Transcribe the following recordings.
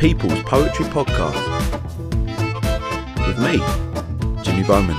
People's Poetry Podcast with me, Jimmy Bowman.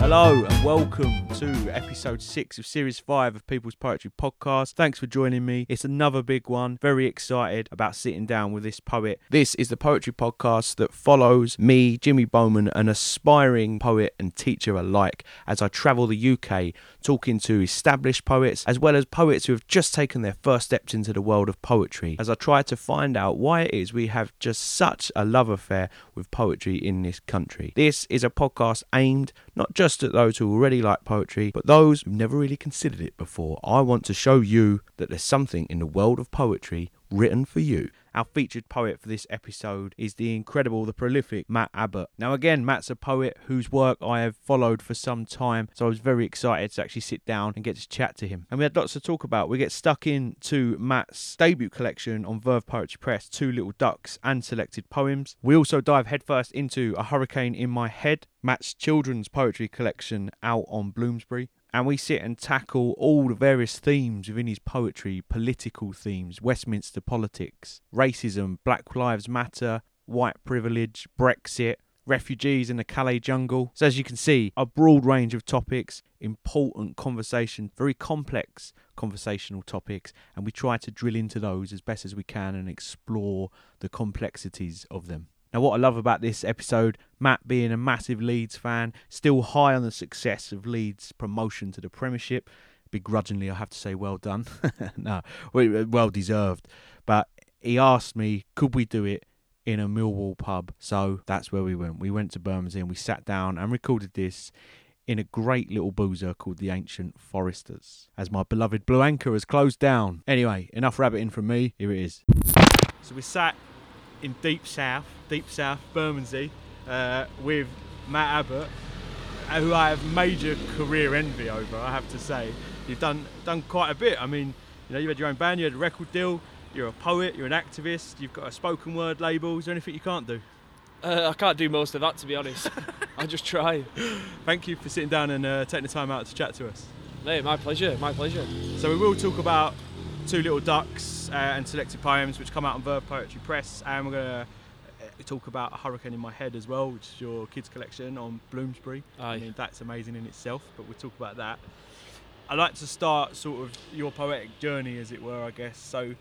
Hello and welcome to episode six of series five of People's Poetry Podcast. Thanks for joining me. It's another big one. Very excited about sitting down with this poet. This is the poetry podcast that follows me, Jimmy Bowman, an aspiring poet and teacher alike, as I travel the UK talking to established poets as well as poets who have just taken their first steps into the world of poetry. As I try to find out why it is we have just such a love affair with poetry in this country. This is a podcast aimed not just at those who already like poetry, but those who've never really considered it before. I want to show you that there's something in the world of poetry written for you. Our featured poet for this episode is the incredible, the prolific Matt Abbott. Now, again, Matt's a poet whose work I have followed for some time, so I was very excited to actually sit down and get to chat to him. And we had lots to talk about. We get stuck into Matt's debut collection on Verve Poetry Press, Two Little Ducks and selected poems. We also dive headfirst into A Hurricane in My Head, Matt's children's poetry collection out on Bloomsbury and we sit and tackle all the various themes within his poetry political themes, Westminster politics, racism, Black Lives Matter, white privilege, Brexit, refugees in the Calais jungle. So, as you can see, a broad range of topics, important conversation, very complex conversational topics, and we try to drill into those as best as we can and explore the complexities of them. Now, what I love about this episode, Matt being a massive Leeds fan, still high on the success of Leeds' promotion to the Premiership. Begrudgingly, I have to say, well done. no, well deserved. But he asked me, could we do it in a Millwall pub? So that's where we went. We went to Bermondsey and we sat down and recorded this in a great little boozer called the Ancient Foresters, as my beloved Blue Anchor has closed down. Anyway, enough rabbiting from me. Here it is. So we sat in deep south, deep south Bermondsey, uh, with Matt Abbott, who I have major career envy over. I have to say, you've done done quite a bit. I mean, you know, you had your own band, you had a record deal, you're a poet, you're an activist, you've got a spoken word label. Is there anything you can't do? Uh, I can't do most of that, to be honest. I just try. Thank you for sitting down and uh, taking the time out to chat to us. Mate, my pleasure, my pleasure. So we will talk about Two Little Ducks uh, and selected poems, which come out on Verve Poetry Press, and we're going to uh, talk about A Hurricane in My Head as well, which is your kids' collection on Bloomsbury. Aye. I mean, that's amazing in itself, but we'll talk about that. I'd like to start sort of your poetic journey, as it were, I guess. So,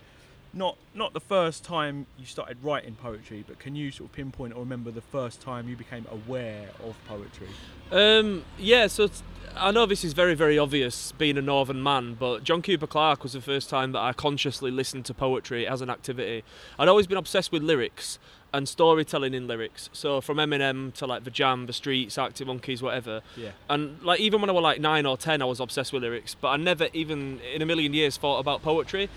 not not the first time you started writing poetry, but can you sort of pinpoint or remember the first time you became aware of poetry? Um, yeah, so I know this is very, very obvious being a northern man, but John Cooper Clarke was the first time that I consciously listened to poetry as an activity. I'd always been obsessed with lyrics and storytelling in lyrics. So from Eminem to like The Jam, The Streets, Arctic Monkeys, whatever. Yeah. And like even when I was like nine or ten, I was obsessed with lyrics, but I never even in a million years thought about poetry.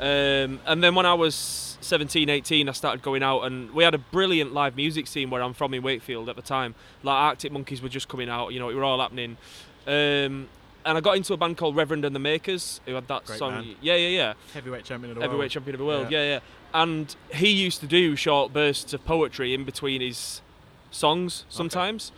Um, and then when I was 17, 18, I started going out, and we had a brilliant live music scene where I'm from in Wakefield at the time. Like Arctic Monkeys were just coming out, you know, it were all happening. Um, and I got into a band called Reverend and the Makers, who had that Great song. band. Yeah, yeah, yeah. Heavyweight champion of the Heavyweight world. champion of the world. Yeah. Yeah. yeah, And he used to do short bursts of poetry in between his songs sometimes.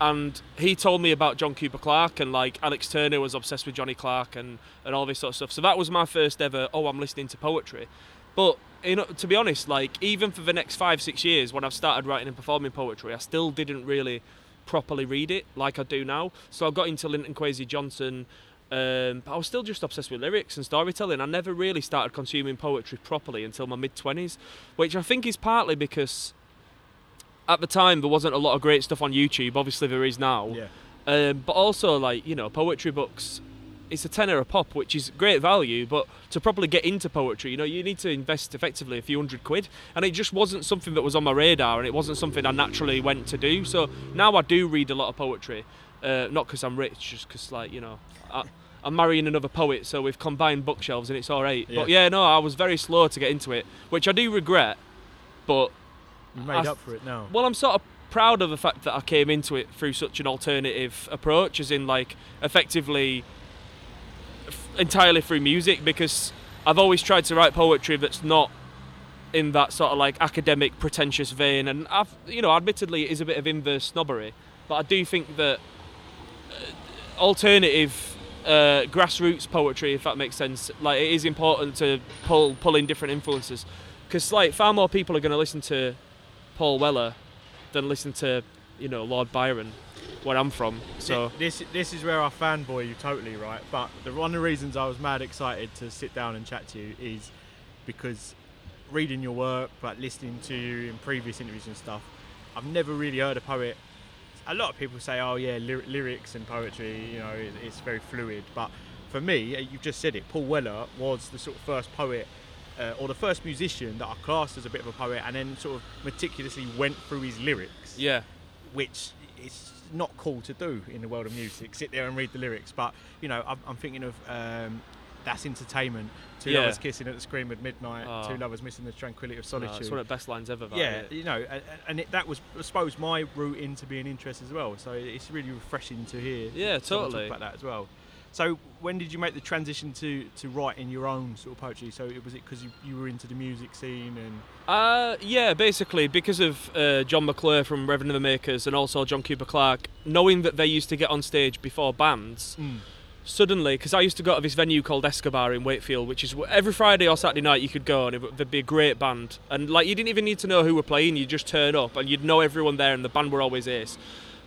And he told me about John Cooper Clarke and like Alex Turner was obsessed with Johnny Clarke and, and all this sort of stuff. So that was my first ever, oh, I'm listening to poetry. But you know, to be honest, like even for the next five, six years when I've started writing and performing poetry, I still didn't really properly read it like I do now. So I got into Linton Kwesi Johnson, um, but I was still just obsessed with lyrics and storytelling. I never really started consuming poetry properly until my mid 20s, which I think is partly because at the time there wasn't a lot of great stuff on YouTube. Obviously, there is now. Yeah. Um, but also, like, you know, poetry books, it's a tenner a pop, which is great value, but to properly get into poetry, you know, you need to invest effectively a few hundred quid. And it just wasn't something that was on my radar, and it wasn't something I naturally went to do. So now I do read a lot of poetry, uh, not because I'm rich, just because, like, you know, I, I'm marrying another poet, so we've combined bookshelves and it's all right. But Yeah. yeah, no, I was very slow to get into it, which I do regret, but You made I- up for it now. well, I'm sort of proud of the fact that I came into it through such an alternative approach, as in like effectively f- entirely through music, because I've always tried to write poetry that's not in that sort of like academic, pretentious vein, and I've, you know, admittedly, it is a bit of inverse snobbery, but I do think that uh, alternative uh, grassroots poetry, if that makes sense. Like it is important to pull pull in different influences, because like far more people are going to listen to Paul Weller than listen to you know Lord Byron, where I'm from. So this this is where I fanboy you totally right. But the one of the reasons I was mad excited to sit down and chat to you is because reading your work, but listening to you in previous interviews and stuff, I've never really heard a poet. A lot of people say, "Oh yeah, lyr- lyrics and poetry, you know, it, it's very fluid." But for me, you've just said it. Paul Weller was the sort of first poet. Uh, or the first musician that I classed as a bit of a poet, and then sort of meticulously went through his lyrics yeah, which is not cool to do in the world of music. Sit there and read the lyrics, but you know, I'm, I'm thinking of um, that's entertainment. Two Yeah. lovers kissing at the scream at midnight. Oh. two lovers missing the tranquility of no, solitude. it's one of the best lines ever. yeah, it? you know, and, and it, that was, I suppose, my route into being interested as well. So it's really refreshing to hear. Yeah, totally. Talk about that as well. So when did you make the transition to, to writing your own sort of poetry? So it was it because you, you were into the music scene and Uh, yeah, basically because of uh, Jon McClure from Reverend of the Makers and also John Cooper Clarke, knowing that they used to get on stage before bands, suddenly, because I used to go to this venue called Escobar in Wakefield, which is every Friday or Saturday night you could go and it, would- there'd be a great band. And like you didn't even need to know who were playing, you just turn up and you'd know everyone there and the band were always ace.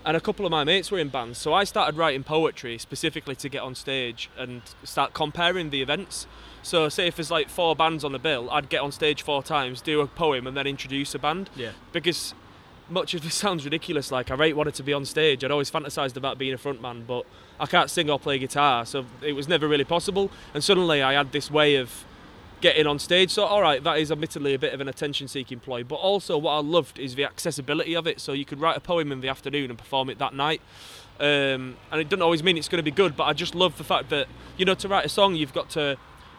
And a couple of my mates were in bands, so I started writing poetry specifically to get on stage and start comparing the events. So, say if there's like four bands on the bill, I'd get on stage four times, do a poem, and then introduce a band yeah, because much of this sounds ridiculous. Like I really wanted to be on stage. I'd always fantasized about being a frontman, but I can't sing or play guitar, so it was never really possible. And suddenly I had this way of getting on stage. So all right, that is admittedly a bit of an attention-seeking ploy, but also what I loved is the accessibility of it. So you could write a poem in the afternoon and perform it that night. Um, and it doesn't always mean it's going to be good, but I just love the fact that you know to write a song you've got to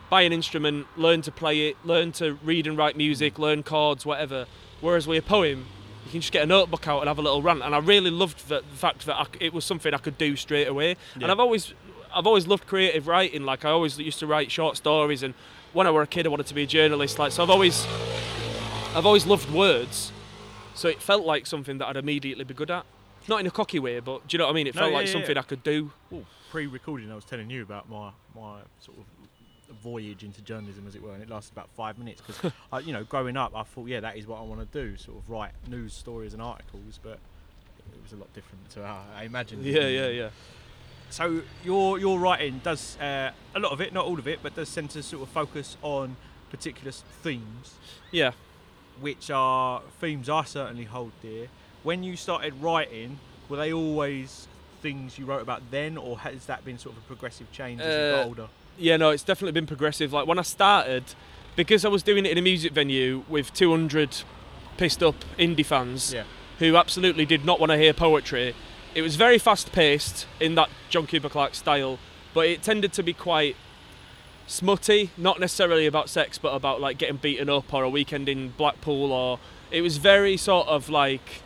buy an instrument, learn to play it, learn to read and write music, learn chords, whatever. Whereas with a poem, you can just get a notebook out and have a little rant. And I really loved the, the fact that I it was something I could do straight away. Yeah. And I've always, I've always loved creative writing. Like I always used to write short stories, and when I were a kid, I wanted to be a journalist. Like so, I've always, I've always loved words. So it felt like something that I'd immediately be good at. Not in a cocky way, but do you know what I mean? It No, felt yeah, like yeah, something yeah. I could do. well, pre-recording, I was telling you about my my sort of voyage into journalism, as it were, and it lasted about five minutes because, you know, growing up, I thought, yeah, that is what I want to do, sort of write news stories and articles, but it was a lot different to how I imagined. it. Yeah, yeah, yeah. So your your writing does uh, a lot of it, not all of it, but does tend to sort of focus on particular themes, Yeah. which are themes I certainly hold dear. When you started writing, were they always things you wrote about then, or has that been sort of a progressive change as you Uh, got older? Yeah, no, it's definitely been progressive. Like when I started, because I was doing it in a music venue with 200 pissed up indie fans Yeah. who absolutely did not want to hear poetry. It was very fast paced in that John Cooper Clarke style, but it tended to be quite smutty, not necessarily about sex, but about like getting beaten up or a weekend in Blackpool or it was very sort of like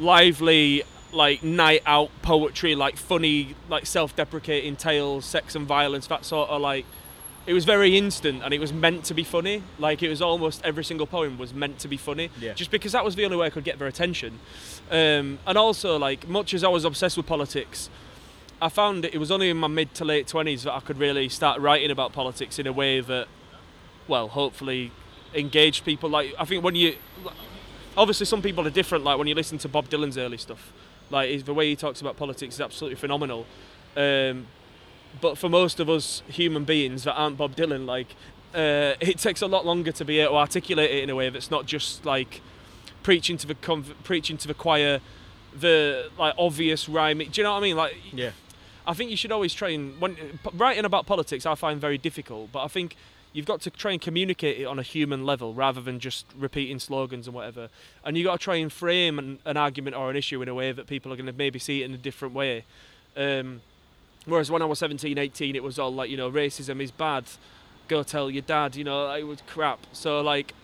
lively like night out poetry like funny like self-deprecating tales sex and violence that sort of like it was very instant and it was meant to be funny. Like it was almost every single poem was meant to be funny. Yeah. just because that was the only way i could get their attention um, and also like much as i was obsessed with politics i found it, was only in my mid to late 20s that i could really start writing about politics in a way that well hopefully engaged people. Like i think when you obviously some people are different like when you listen to bob dylan's early stuff. Like the way he talks about politics is absolutely phenomenal. Um, but for most of us human beings that aren't bob dylan like uh, it takes a lot longer to be able to articulate it in a way that's not just like preaching to the conv- preaching to the choir the like obvious rhyming do you know what i mean like Yeah. I think you should always try and when writing about politics, I find very difficult. But I think you've got to try and communicate it on a human level rather than just repeating slogans and whatever. And you've got to try and frame an, an argument or an issue in a way that people are going to maybe see it in a different way. Um, whereas when I was 17, 18, it was all like you know racism is bad. Go tell your dad. You know it was crap. So like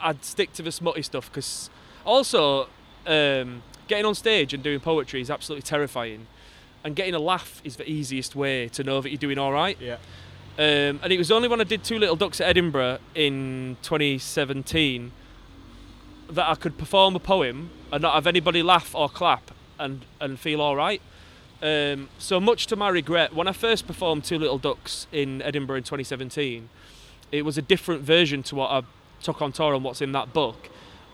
I'd stick to the smutty stuff because also um, getting on stage and doing poetry is absolutely terrifying and getting a laugh is the easiest way to know that you're doing all right. Yeah. Um, and it was only when I did Two Little Ducks at Edinburgh in 2017 that I could perform a poem and not have anybody laugh or clap and, and feel all right. Um, so much to my regret, when I first performed Two Little Ducks in Edinburgh in 2017, it was a different version to what I took on tour and what's in that book.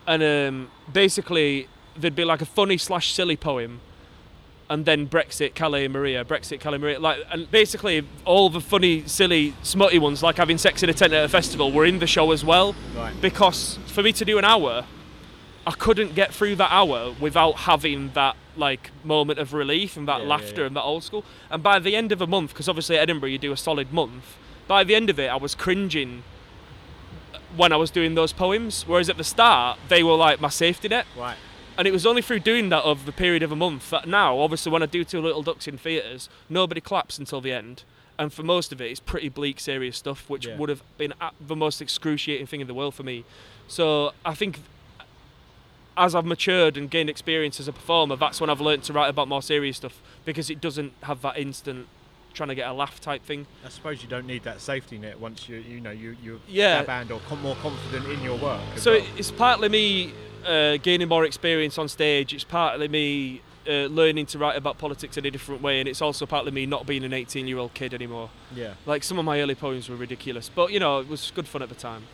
And um, basically, there'd be like a funny slash silly poem, and then Brexit, Calais, Maria, Brexit, Calais, Maria. Like, and basically, all the funny, silly, smutty ones, like having sex in a tent at a festival, were in the show as well. Right. Because for me to do an hour, I couldn't get through that hour without having that like moment of relief and that Yeah, yeah, laughter yeah. and that old school. And by the end of a month, because obviously at Edinburgh you do a solid month, by the end of it I was cringing when I was doing those poems. Whereas at the start they were like my safety net. Right. And it was only through doing that over the period of a month that now, obviously, when I do Two Little Ducks in theatres, nobody claps until the end. And for most of it, it's pretty bleak, serious stuff, which Yeah. would have been the most excruciating thing in the world for me. So I think as I've matured and gained experience as a performer, that's when I've learned to write about more serious stuff because it doesn't have that instant trying to get a laugh type thing. I suppose you don't need that safety net once you you know you you're Yeah. band or com- more confident in your work. So well. it's partly me uh, gaining more experience on stage. It's partly me uh, learning to write about politics in a different way, and it's also partly me not being an 18-year-old kid anymore. yeah. Like some of my early poems were ridiculous, but you know it was good fun at the time.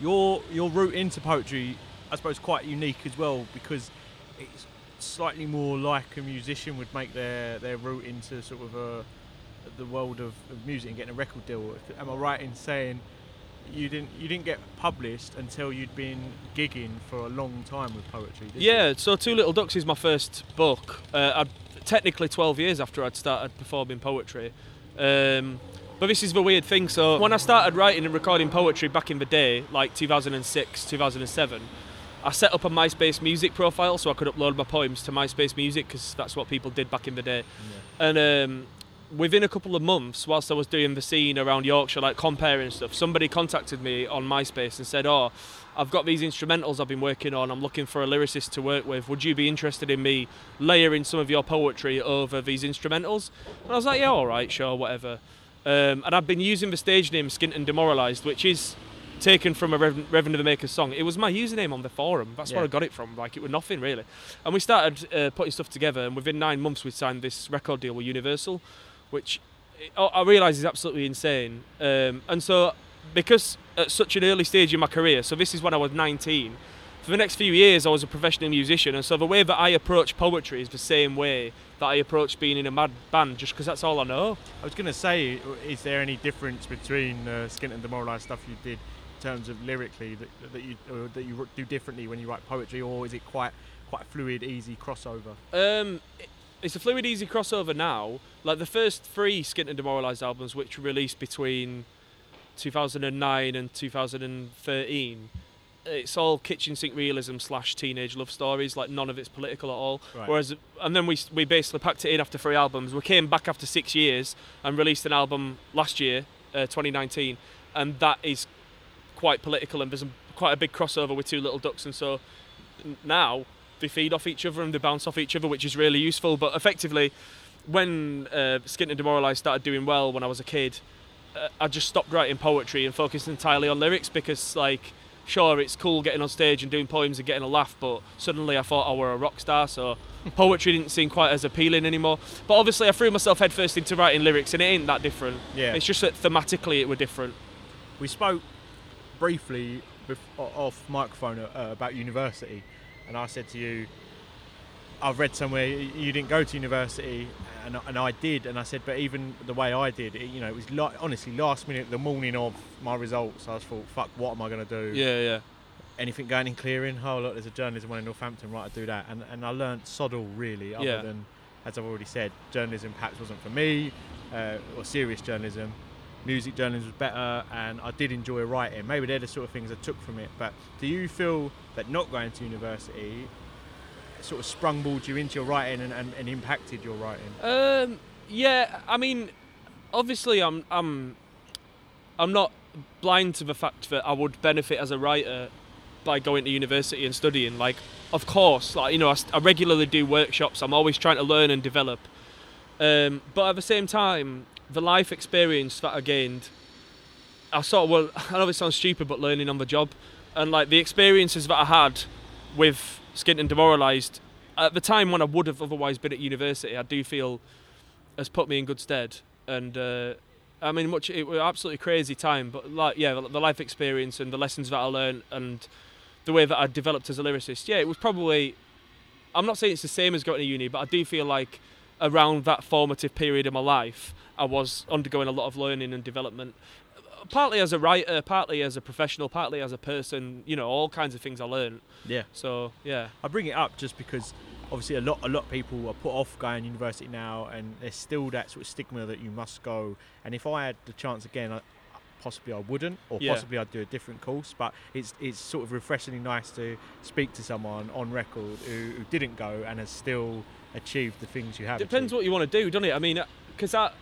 Your your route into poetry, I suppose, quite unique as well because it's slightly more like a musician would make their their route into sort of a the world of, of music and getting a record deal. Am I right in saying you didn't you didn't get published until you'd been gigging for a long time with poetry? Did you? Yeah, so Two Little Ducks is my first book. Uh, I'd, technically 12 years after I'd started performing poetry. Um, but this is the weird thing. So when I started writing and recording poetry back in the day, like 2006, 2007, I set up a MySpace music profile so I could upload my poems to MySpace music because that's what people did back in the day. And um, within a couple of months, whilst I was doing the scene around Yorkshire, like comparing stuff, somebody contacted me on MySpace and said, "Oh, I've got these instrumentals I've been working on. I'm looking for a lyricist to work with. Would you be interested in me layering some of your poetry over these instrumentals?" And I was like, "Yeah, all right, sure, whatever." Um, and I've been using the stage name Skint and Demoralised, which is taken from a Rev- Reverend of the Maker's song. It was my username on the forum. That's where I got it from. Like it was nothing really. And we started uh, putting stuff together, and within nine months we signed this record deal with Universal, which I I realise is absolutely insane. Um, and so, because at such an early stage in my career, so this is when I was 19. For the next few years, I was a professional musician, and so the way that I approach poetry is the same way that I approach being in a mad band, just because that's all I know. I was going to say, is there any difference between uh, Skint and Demoralised stuff you did in terms of lyrically that, that you or that you do differently when you write poetry, or is it quite quite fluid, easy crossover? Um, it- it's a fluid, easy crossover now. Like the first three Skint and Demoralised albums, which were released between 2009 and 2013, it's all kitchen sink realism slash teenage love stories. Like none of it's political at all. Right. Whereas, and then we we basically packed it in after three albums. We came back after six years and released an album last year, uh, 2019, and that is quite political and there's a, quite a big crossover with Two Little Ducks, and so now they feed off each other and they bounce off each other, which is really useful. But effectively, when uh, Skint and Demoralised started doing well when I was a kid, uh, I just stopped writing poetry and focused entirely on lyrics because, like, sure, it's cool getting on stage and doing poems and getting a laugh, but suddenly I thought I were a rock star, so poetry didn't seem quite as appealing anymore. But obviously, I threw myself headfirst into writing lyrics, and it ain't that different. Yeah. It's just that thematically it were different. We spoke briefly off microphone uh, about university, and I said to you, I've read somewhere you didn't go to university, and, I- and I did, and I said, but even the way I did, it, you know, it was like honestly last minute, the morning of my results, I was thought, fuck, what am I going to do? Yeah, yeah. Anything going in clearing? Oh look, there's a journalism one in Northampton, right? I do that, and and I learnt soddle really, other Yeah. than as I've already said, journalism perhaps wasn't for me, uh, or serious journalism. Music journalism was better, and I did enjoy writing. Maybe they're the sort of things I took from it. But do you feel that not going to university sort of sprungboard you into your writing and, and, and impacted your writing? Um, yeah, I mean, obviously, I'm, I'm, I'm not blind to the fact that I would benefit as a writer by going to university and studying. Like, of course, like you know, I, I regularly do workshops. I'm always trying to learn and develop. Um, but at the same time, the life experience that I gained, I sort of well, I know it sounds stupid, but learning on the job, and like the experiences that I had with Skint and Demoralised at the time when I would have otherwise been at university, I do feel has put me in good stead. And uh, I mean, much it was absolutely crazy time, but like yeah, the, the life experience and the lessons that I learned and the way that I developed as a lyricist. Yeah, it was probably. I'm not saying it's the same as going to uni, but I do feel like around that formative period of my life, I was undergoing a lot of learning and development. Partly as a writer, partly as a professional, partly as a person. You know, all kinds of things I learned. Yeah. So yeah, I bring it up just because obviously a lot a lot of people are put off going to university now, and there's still that sort of stigma that you must go. And if I had the chance again, I, possibly I wouldn't, or Yeah. possibly I'd do a different course. But it's it's sort of refreshingly nice to speak to someone on record who, who didn't go and has still achieved the things you have. depends achieved. what you want to do, doesn't it? I mean, uh, because I, I-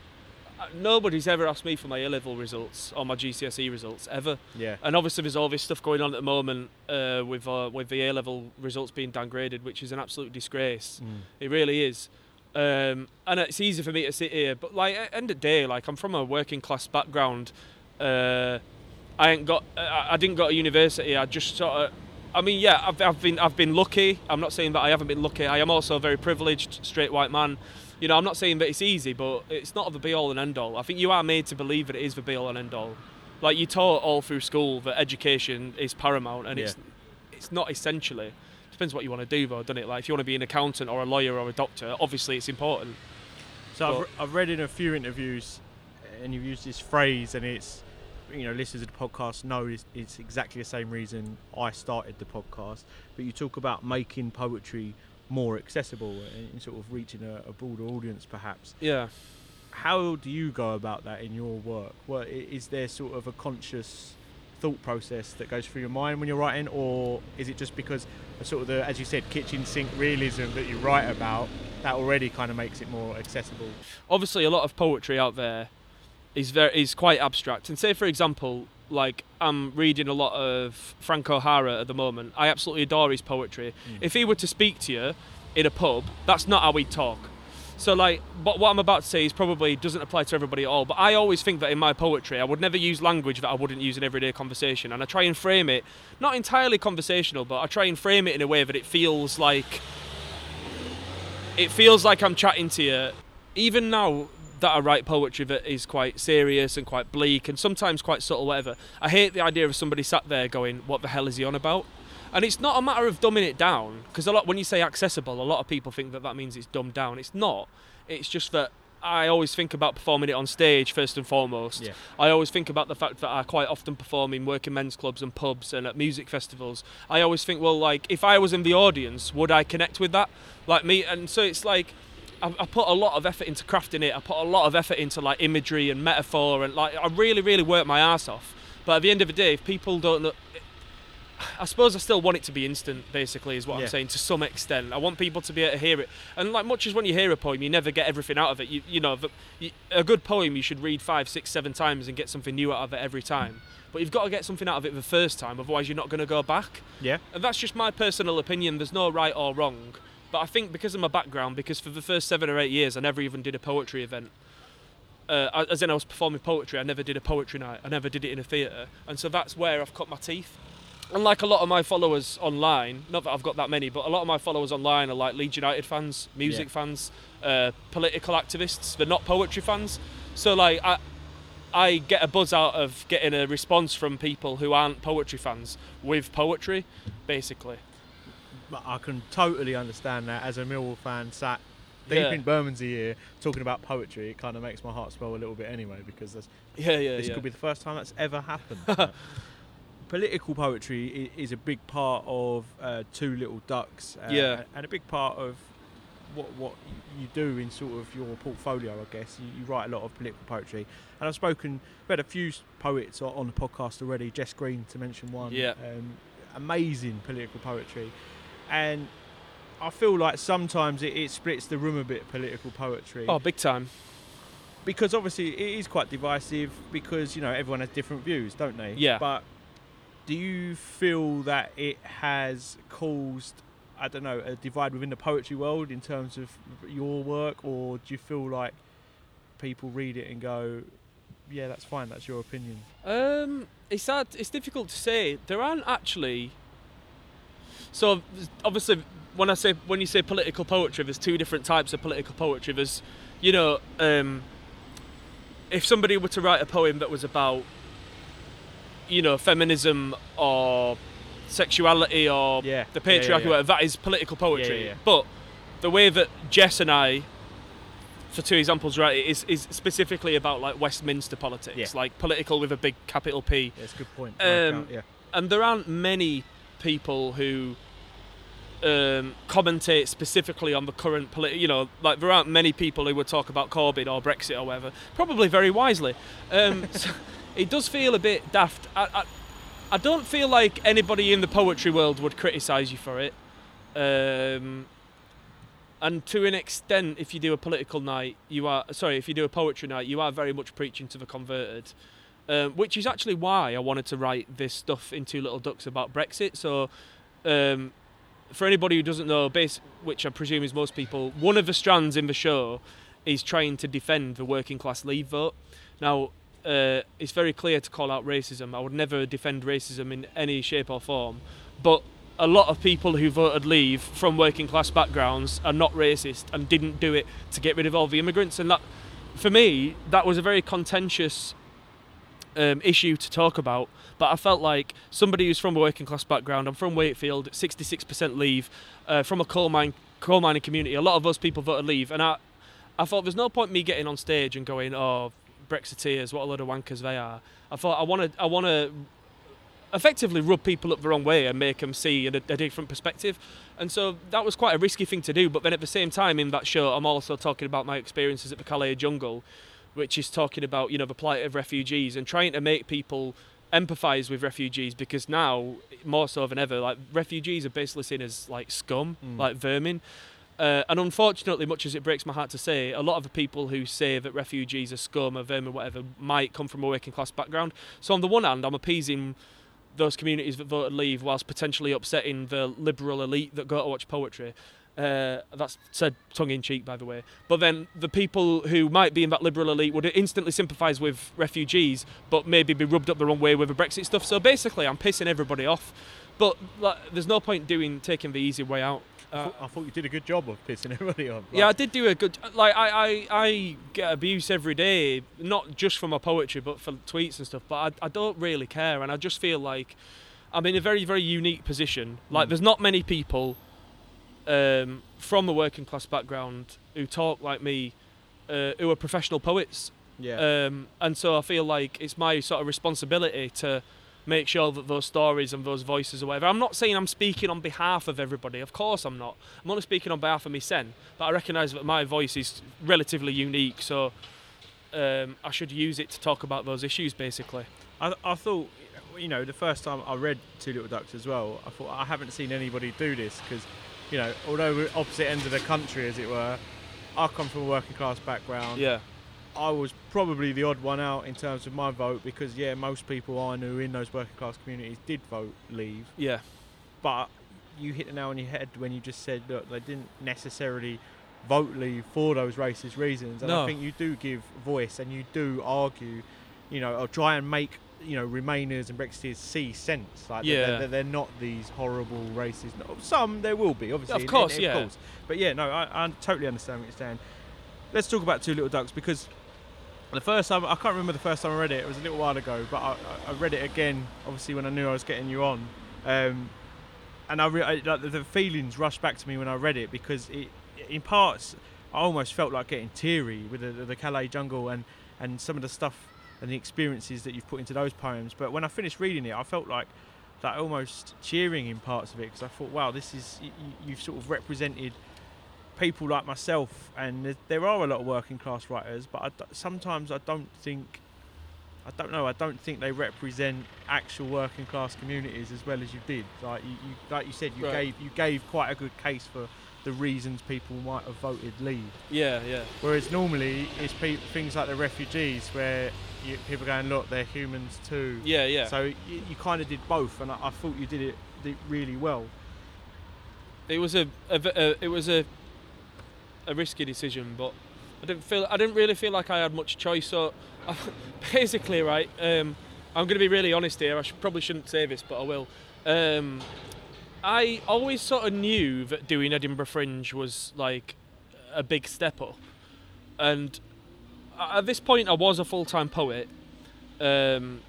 nobody's ever asked me for my A level results or my GCSE results ever. Yeah. And obviously, there's all this stuff going on at the moment uh, with uh, with the A level results being downgraded, which is an absolute disgrace. Mm. It really is. Um, and it's easy for me to sit here, but like at the end of the day, like I'm from a working class background. Uh, I ain't got. I, I didn't go to university. I just sort of. I mean, yeah, I've, I've been I've been lucky. I'm not saying that I haven't been lucky. I am also a very privileged straight white man. You know, I'm not saying that it's easy, but it's not the be all and end all. I think you are made to believe that it is the be all and end all. Like you taught all through school that education is paramount, and it's it's not essentially. Depends what you want to do, though, doesn't it? Like if you want to be an accountant or a lawyer or a doctor, obviously it's important. So I've, re- I've read in a few interviews, and you've used this phrase, and it's, you know, listeners of the podcast know it's, it's exactly the same reason I started the podcast. But you talk about making poetry more accessible and sort of reaching a, a broader audience, perhaps. Yeah. How do you go about that in your work? What i- is there sort of a conscious thought process that goes through your mind when you're writing, or is it just because sort of the, as you said, kitchen sink realism that you write about that already kind of makes it more accessible? obviously a lot of poetry out there is very is quite abstract. And say for example, like I'm reading a lot of Frank O'Hara at the moment. I absolutely adore his poetry. Mm. If he were to speak to you in a pub, that's not how he'd talk. So like, but what I'm about to say is probably doesn't apply to everybody at all. But I always think that in my poetry, I would never use language that I wouldn't use in everyday conversation, and I try and frame it not entirely conversational, but I try and frame it in a way that it feels like it feels like I'm chatting to you. Even now that I write poetry that is quite serious and quite bleak and sometimes quite subtle, whatever, I hate the idea of somebody sat there going, "What the hell is he on about?" And it's not a matter of dumbing it down because a lot when you say accessible, a lot of people think that that means it's dumbed down. It's not. It's just that I always think about performing it on stage first and foremost. Yeah. I always think about the fact that I quite often perform in working men's clubs and pubs and at music festivals. I always think, well, like if I was in the audience, would I connect with that? Like me, and so it's like I, I put a lot of effort into crafting it. I put a lot of effort into like imagery and metaphor, and like I really, really work my ass off. But at the end of the day, if people don't know. I suppose I still want it to be instant, basically, is what Yeah. I'm saying to some extent. I want people to be able to hear it. And like much as when you hear a poem, you never get everything out of it. You, you know, a good poem you should read five, six, seven times and get something new out of it every time. But you've got to get something out of it the first time, otherwise you're not going to go back. Yeah. And that's just my personal opinion. There's no right or wrong. But I think because of my background, because for the first seven or eight years I never even did a poetry event. Uh, as in, I was performing poetry. I never did a poetry night. I never did it in a theatre, and so that's where I've cut my teeth. And like a lot of my followers online, not that I've got that many, but a lot of my followers online are like Leeds United fans, music Yeah. fans, uh, political activists. They're not poetry fans. So like I, I get a buzz out of getting a response from people who aren't poetry fans with poetry, basically. But I can totally understand that as a Millwall fan sat deep Yeah. in Bermondsey here talking about poetry, it kind of makes my heart swell a little bit anyway because that's, Yeah, yeah, this yeah. could be the first time that's ever happened. Political poetry is a big part of uh, Two Little Ducks, uh, Yeah. and a big part of what what you do in sort of your portfolio. I guess you, you write a lot of political poetry, and I've spoken. We had a few poets on the podcast already. Jess Green, to mention one. Yeah. Um, amazing political poetry, and I feel like sometimes it, it splits the room a bit. Political poetry Oh, big time. because obviously it is quite divisive because you know everyone has different views, don't they? Yeah. But do you feel that it has caused I don't know a divide within the poetry world in terms of your work, or do you feel like people read it and go, "Yeah, that's fine, that's your opinion"? Um, it's hard. It's difficult to say. There aren't actually. So obviously, when I say when you say political poetry, there's two different types of political poetry. There's you know, um, if somebody were to write a poem that was about, you know, feminism or sexuality or Yeah, the yeah, yeah, patriarchy, yeah. whatever, that is political poetry. But the way that Jess and I, for two examples, right, it is, is specifically about like Westminster politics, like political with a big capital P. Yeah, it's a good point. Um, yeah. and there aren't many people who um, commentate specifically on the current politi- you know like there aren't many people who would talk about Corbyn or Brexit or whatever probably very wisely. Um, so it does feel a bit daft. I, I, I don't feel like anybody in the poetry world would criticise you for it. Um, and to an extent if you do a political night you are sorry if you do a poetry night you are very much preaching to the converted um, which is actually why I wanted to write this stuff in Two Little Ducks about Brexit. So, um, for anybody who doesn't know, base, which I presume is most people, one of the strands in the show is trying to defend the working class leave vote. Now, uh, it's very clear to call out racism. I would never defend racism in any shape or form, but a lot of people who voted leave from working class backgrounds are not racist and didn't do it to get rid of all the immigrants. And that, for me, that was a very contentious um, issue to talk about. But I felt like somebody who's from a working class background, I'm from Wakefield, 66% leave, uh, from a coal mine coal mining community. A lot of those people voted leave, and I, I thought there's no point me getting on stage and going, "Oh, Brexiteers, what a load of wankers they are." I thought I want to, I want to effectively rub people up the wrong way and make them see a, a different perspective. And so that was quite a risky thing to do. But then at the same time, in that show, I'm also talking about my experiences at the Calais jungle, which is talking about you know the plight of refugees and trying to make people empathise with refugees because now more so than ever, like refugees are basically seen as like scum, Mm. like vermin. Uh, and unfortunately, much as it breaks my heart to say, a lot of the people who say that refugees are scum or vermin, whatever, might come from a working class background. So on the one hand, I'm appeasing those communities that voted leave whilst potentially upsetting the liberal elite that go to watch poetry. Uh, that's said tongue in cheek, by the way. But then the people who might be in that liberal elite would instantly sympathise with refugees, but maybe be rubbed up the wrong way with the Brexit stuff. So basically, I'm pissing everybody off. But like, there's no point doing taking the easy way out. I, Uh, thought, I thought you did a good job of pissing everybody off. yeah, I did do a good. Like I, I, I get abuse every day, not just for my poetry, but for tweets and stuff. But I, I don't really care, and I just feel like I'm in a very, very unique position. Like Mm. there's not many people um, from a working class background who talk like me, uh, who are professional poets. yeah. Um, and so I feel like it's my sort of responsibility to make sure that those stories and those voices or whatever. I'm not saying I'm speaking on behalf of everybody. Of course I'm not. I'm only speaking on behalf of me sen. But I recognise that my voice is relatively unique, so um, I should use it to talk about those issues basically. I, I thought, you know, the first time I read Two Little Ducks as well, I thought I haven't seen anybody do this because, you know, although we're opposite ends of the country, as it were, I come from a working class background. Yeah. I was probably the odd one out in terms of my vote because, yeah, most people I knew in those working class communities did vote leave. Yeah. But you hit the nail on your head when you just said, look, they didn't necessarily vote leave for those racist reasons. And No. I think you do give voice and you do argue, you know, or try and make, you know, Remainers and Brexiteers see sense. Like, they're- Yeah. they're, they're not these horrible races. Some there will be, obviously. Of course, yeah. course. But yeah, no, I, I totally understand what you're saying. Let's talk about Two Little Ducks because the first time, I can't remember the first time I read it, it was a little while ago, but I, I- I read it again, obviously, when I knew I was getting you on. Um, and I, re- I like the, the feelings rushed back to me when I read it because it, in parts, I almost felt like getting teary with the, the Calais jungle and, and some of the stuff and the experiences that you've put into those poems. But when I finished reading it, I felt like like almost cheering in parts of it because I thought, wow, this is you, you've sort of represented people like myself, and there, are a lot of working class writers, but I sometimes I don't think. I don't know. I don't think they represent actual working class communities as well as you did. Like you, you like you said, you Right. gave you gave quite a good case for the reasons people might have voted leave. Yeah. Yeah. Whereas normally it's pe- things like the refugees where you, people are going, look, they're humans too. Yeah. Yeah. So you, you kind of did both, and I, I thought you did it did really well. it was a, a, a- it was a a risky decision, but I didn't feel I didn't really feel like I had much choice. So basically, right, um, I'm going to be really honest here. I should, probably shouldn't say this, but I will. Um, I always sort of knew that doing Edinburgh Fringe was like a big step up. and at this point, I was a full-time poet, um,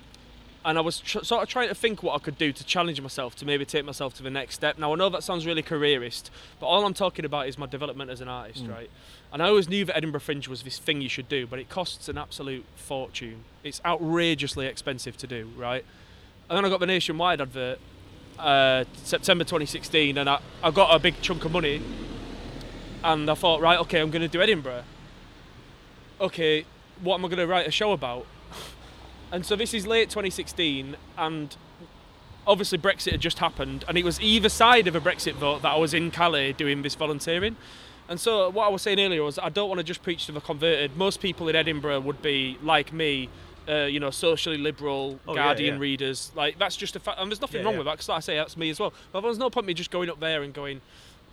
and I was tr- sort of trying to think what I could do to challenge myself to maybe take myself to the next step. Now I know that sounds really careerist, but all I'm talking about is my development as an artist, Mm. right? And I always knew that Edinburgh Fringe was this thing you should do, but it costs an absolute fortune. It's outrageously expensive to do, right? And then I got the nationwide advert, uh, September 2016, and I, I got a big chunk of money, and I thought, right, okay, I'm going to do Edinburgh. Okay, what am I going to write a show about? And so this is late 2016, and obviously Brexit had just happened, and it was either side of a Brexit vote that I was in Calais doing this volunteering. And so what I was saying earlier was I don't want to just preach to the converted. Most people in Edinburgh would be like me, uh, you know, socially liberal, Oh, Guardian yeah. readers. Like that's just a fact, and there's nothing Yeah, wrong yeah. with that because like I say that's me as well. But there's no point me just going up there and going,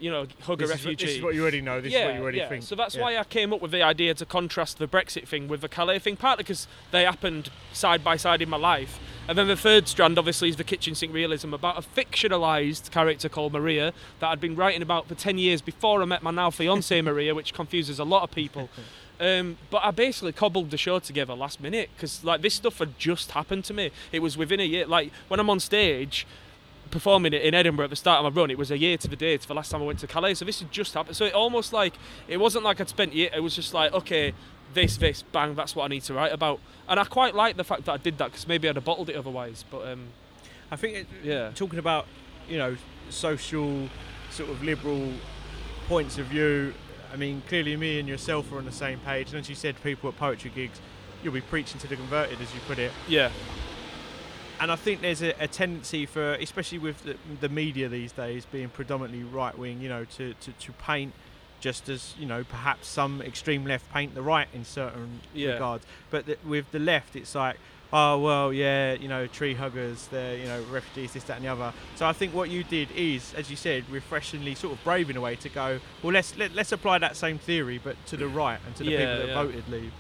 you know, hug This a is, refugee this is what you already know. This yeah, is what you already yeah. think. So that's Yeah. why I came up with the idea to contrast the Brexit thing with the Calais thing, partly because they happened side by side in my life. And then the third strand, obviously, is the kitchen sink realism about a fictionalised character called Maria that I'd been writing about for 10 years before I met my now fiancée Maria, which confuses a lot of people. Um, but I basically cobbled the show together last minute because like this stuff had just happened to me. It was within a year. Like when I'm on stage, performing it in Edinburgh at the start of my run, it was a year to the day to the last time I went to Calais. So this had just happened. So it almost like it wasn't like I'd spent year. It was just like okay, this, this, bang. That's what I need to write about. And I quite like the fact that I did that because maybe I'd have bottled it otherwise. But um, I think it, Yeah. talking about you know social sort of liberal points of view. I mean, clearly me and yourself are on the same page, and as you said, people at poetry gigs, you'll be preaching to the converted, as you put it. yeah, And I think there's a, a tendency for, especially with the, the media these days being predominantly right wing, you know, to, to, to paint just as you know perhaps some extreme left paint the right in certain Yeah. regards. But the, with the left, it's like, oh well, yeah, you know, tree huggers, they're you know refugees, this, that, and the other. So I think what you did is, as you said, refreshingly sort of brave in a way to go, well, let's let, let's apply that same theory, but to the right and to the Yeah, people that yeah. voted Leave.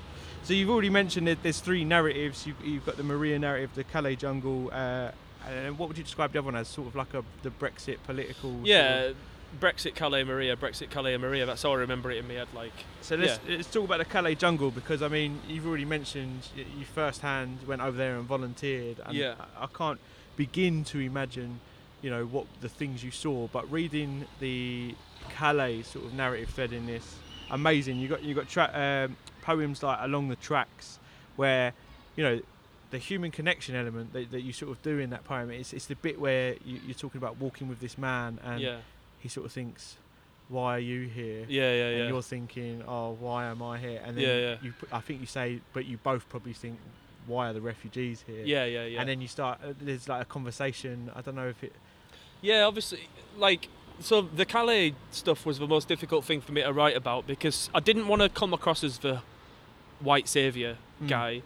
So you've already mentioned that there's three narratives. You've, you've got the Maria narrative, the Calais jungle, uh, and what would you describe the other one as? Sort of like a the Brexit political. sort of- yeah. Brexit Calais Maria, Brexit Calais Maria. That's how I remember it in my head. Like So let's, let's talk about the Calais jungle because I mean you've already mentioned you firsthand went over there and volunteered. And Yeah. I, can't begin to imagine, you know, what the things you saw. But reading the Calais sort of narrative thread in this, amazing. You got you got tra- um, poems like along the tracks where, you know. The human connection element that, that you sort of do in that poem, it's, it's the bit where you, you're talking about walking with this man, and yeah, he sort of thinks, "Why are you here?" yeah, yeah, and yeah. you're thinking, "Oh, why am I here?" And then Yeah, yeah. you, I think you say, but you both probably think, "Why are the refugees here?" Yeah, yeah, yeah. And then you start. Uh, there's like a conversation. I don't know if it. Yeah, obviously, like so the Calais stuff was the most difficult thing for me to write about because I didn't want to come across as the white savior Mm. guy.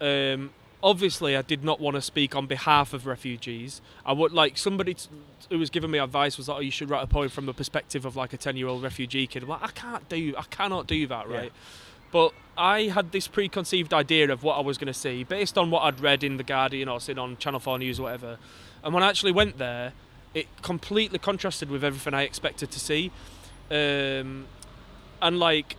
Um, obviously, I did not want to speak on behalf of refugees. I would like somebody t- who was giving me advice was like, "Oh, you should write a poem from the perspective of like a ten-year-old refugee kid." I'm like, I can't do, I cannot do that, Yeah. right? But I had this preconceived idea of what I was going to see based on what I'd read in the Guardian or seen on Channel Four News or whatever. And when I actually went there, it completely contrasted with everything I expected to see. Um, and like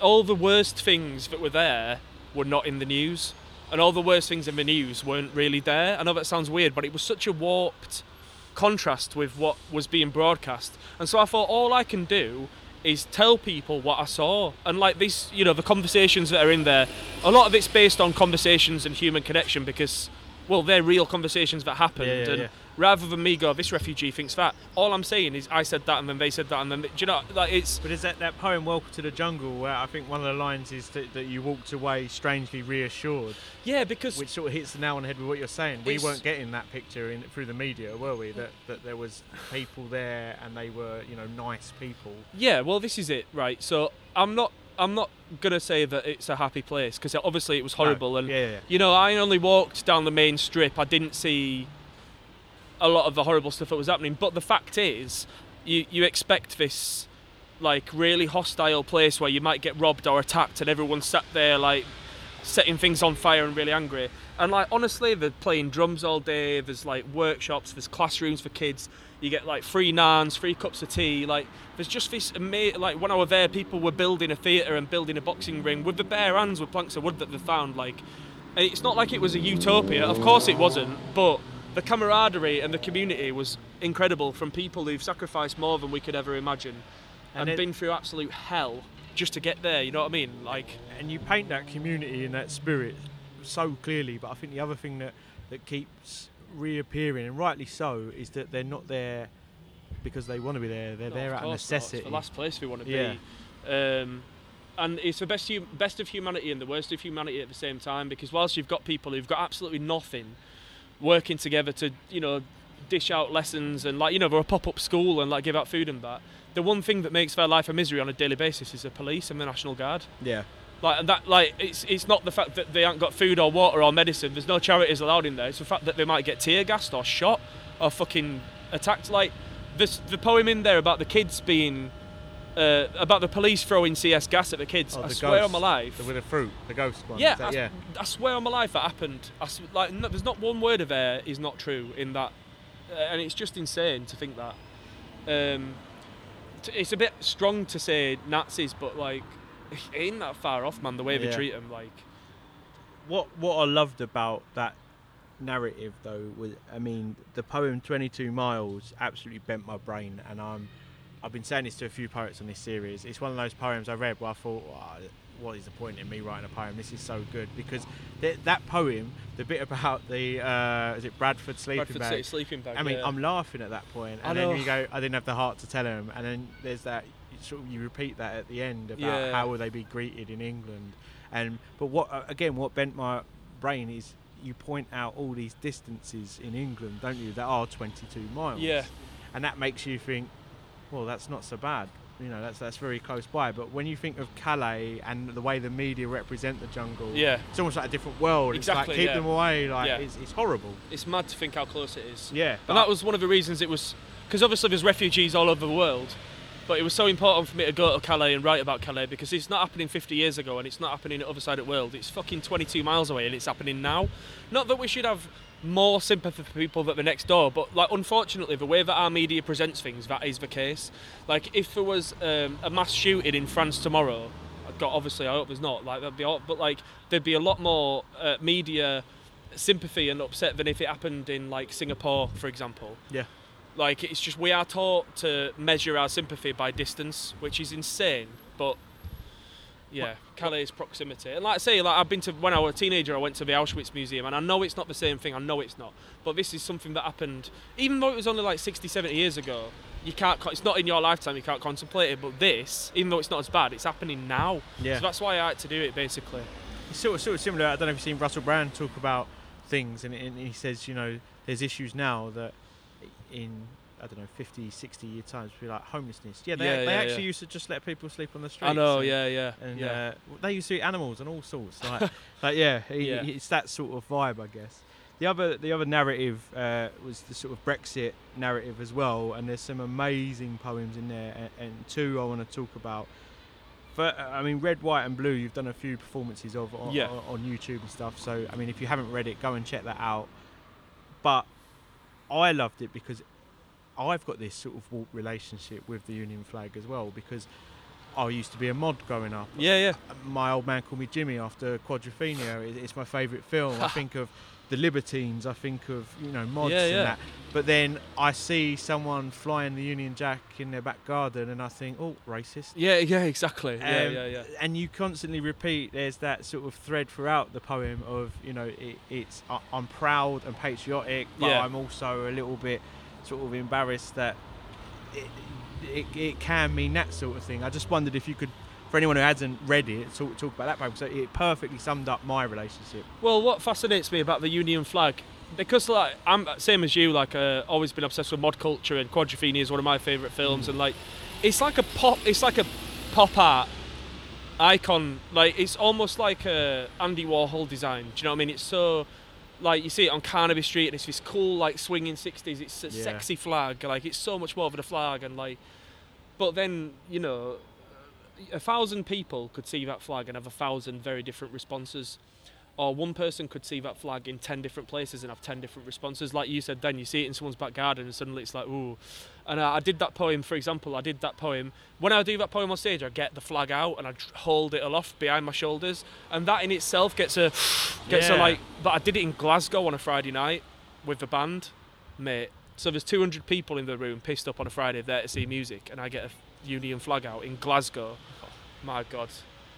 uh, all the worst things that were there were not in the news, and all the worst things in the news weren't really there. I know that sounds weird, but it was such a warped contrast with what was being broadcast. And so I thought all I can do is tell people what I saw. And like this, you know, the conversations that are in there, a lot of it's based on conversations and human connection because, well, they're real conversations that happened. Yeah, yeah, and yeah. Rather than me go, this refugee thinks that, all I'm saying is I said that and then they said that and then, do you know, like it's, But is that that poem "Welcome to the Jungle" where I think one of the lines is that, that you walked away strangely reassured, yeah, because which sort of hits the nail on the head with what you're saying. We weren't getting that picture in through the media, were we? That that there was people there and they were you know nice people. Yeah, well, this is it, right? So I'm not, I'm not gonna say that it's a happy place because obviously it was horrible, No. and yeah, yeah, yeah. you know, I only walked down the main strip. I didn't see a lot of the horrible stuff that was happening. But the fact is, you you expect this like really hostile place where you might get robbed or attacked, and everyone sat there like setting things on fire and really angry. And like honestly, they're playing drums all day. There's like workshops. There's classrooms for kids. You get like free naans, free cups of tea. Like there's just this amazing. Like when I was there, people were building a theatre and building a boxing ring with the bare hands with planks of wood that they found. Like and it's not like it was a utopia. Of course it wasn't, but the camaraderie and the community was incredible from people who've sacrificed more than we could ever imagine and, And it- been through absolute hell just to get there. You know what I mean? Like and you paint that community and that spirit so clearly. But I think the other thing that that keeps reappearing, and rightly so, is that they're not there because they want to be there. They're No, there out of course not. It's the last place we want to Yeah. be. Um, and it's the best, hum- best of humanity and the worst of humanity at the same time because whilst you've got people who've got absolutely nothing working together to, you know, dish out lessons and like, you know, they're a pop-up school and like give out food and that, the one thing that makes their life a misery on a daily basis is the police and the National Guard. Yeah. Like and that, like it's it's not the fact that they haven't got food or water or medicine. There's no charities allowed in there. It's the fact that they might get tear gassed or shot or fucking attacked. Like this, the poem in there about the kids being, uh, about the police throwing CS gas at the kids. Oh, I the swear on my life. The, with the fruit, the ghost one. yeah, that- I, yeah. I swear on my life that happened. I like, no, there's not one word of there is not true in that, uh, and it's just insane to think that. Um, t- it's a bit strong to say Nazis, but like, it ain't that far off, man. The way they treat them, like. what what I loved about that narrative though was I mean the poem 22 miles absolutely bent my brain and I'm I've been saying this to a few poets on this series it's one of those poems I read where I thought "Oh, what is the point in me writing a poem this is so good because th- that poem the bit about the uh, is it Bradford sleeping Bradford bag City sleeping bag. I mean, yeah. I'm laughing at that point, and then you go, I didn't have the heart to tell him, and then there's that you sort of you repeat that at the end about Yeah. how will they be greeted in England, and but what uh, again, what bent my brain is you point out all these distances in England, don't you, that are 22 miles, Yeah. and that makes you think, well, that's not so bad. You know, that's that's very close by. But when you think of Calais and the way the media represent the jungle, Yeah. it's almost like a different world. Exactly, It's like keep yeah. them away. Like Yeah. it's, it's horrible. It's mad to think how close it is. Yeah, And that was one of the reasons it was because obviously there's refugees all over the world, but it was so important for me to go to Calais and write about Calais because it's not happening 50 years ago and it's not happening at the other side of the world. It's fucking 22 miles away and it's happening now. Not that we should have more sympathy for people that are next door, but like unfortunately the way that our media presents things, that is the case. Like if there was um, a mass shooting in France tomorrow, God, obviously I hope there's not. Like that'd be, all, but like there'd be a lot more uh, media sympathy and upset than if it happened in like Singapore, for example. Yeah. Like it's just we are taught to measure our sympathy by distance, which is insane. But yeah, Calais' proximity. And like I say, like I've been to when I was a teenager, I went to the Auschwitz Museum, and I know it's not the same thing. I know it's not. But this is something that happened, even though it was only like 60, 70 years ago. You can't. It's not in your lifetime. You can't contemplate it. But this, even though it's not as bad, it's happening now. Yeah. So that's why I had to do it, basically. It's sort of, sort of similar. I don't know if you've seen Russell Brand talk about things, and, and he says, you know, there's issues now that in I don't know 50, 60 year times be like homelessness. Yeah, they, Yeah, they yeah, actually yeah. used to just let people sleep on the streets. I know. and, Yeah, yeah, And uh, they used to eat animals and all sorts. Like, like yeah, he, Yeah. he- it's that sort of vibe, I guess. The other, the other narrative uh, was the sort of Brexit narrative as well, and there's some amazing poems in there, and, and two I want to talk about. For, I mean, Red, White, and Blue. You've done a few performances of on, on, on YouTube and stuff. So, I mean, if you haven't read it, go and check that out. But I loved it because I've got this sort of warped relationship with the Union flag as well because I used to be a mod growing up. yeah, yeah. My old man called me Jimmy after Quadrophenia. It's my favourite film. I think of the Libertines. I think of you know mods Yeah, and that. But then I see someone flying the Union Jack in their back garden, and I think, oh, racist. Yeah, yeah, exactly. Yeah, Um, yeah, yeah. And you constantly repeat. There's that sort of thread throughout the poem of you know it, it's I, I'm proud and patriotic, but Yeah. I'm also a little bit sort of embarrassed that it, it, it can mean that sort of thing. I just wondered if you could, for anyone who hasn't read it, talk, talk about that poem. So it perfectly summed up my relationship. Well, what fascinates me about the Union flag, because like I'm same as you, like uh, always been obsessed with mod culture, and Quadrophenia is one of my favourite films, and like it's like a pop, it's like a pop art icon. Like it's almost like a Andy Warhol design. Do you know what I mean? It's so like you see it on Carnaby Street, and it's this cool like swinging '60s. It's a Yeah. sexy flag. Like it's so much more than a flag, and like, but then you know, a thousand people could see that flag and have a thousand very different responses. Or one person could see that flag in 10 different places and have 10 different responses. Like you said then, you see it in someone's back garden and suddenly it's like, ooh. And uh, I did that poem, for example, I did that poem. When I do that poem on stage, I get the flag out and I hold it aloft behind my shoulders. And that in itself gets a, gets a like, but I did it in Glasgow on a Friday night with the band, mate. So there's 200 people in the room pissed up on a Friday there to see music and I get a Union flag out in Glasgow. My God.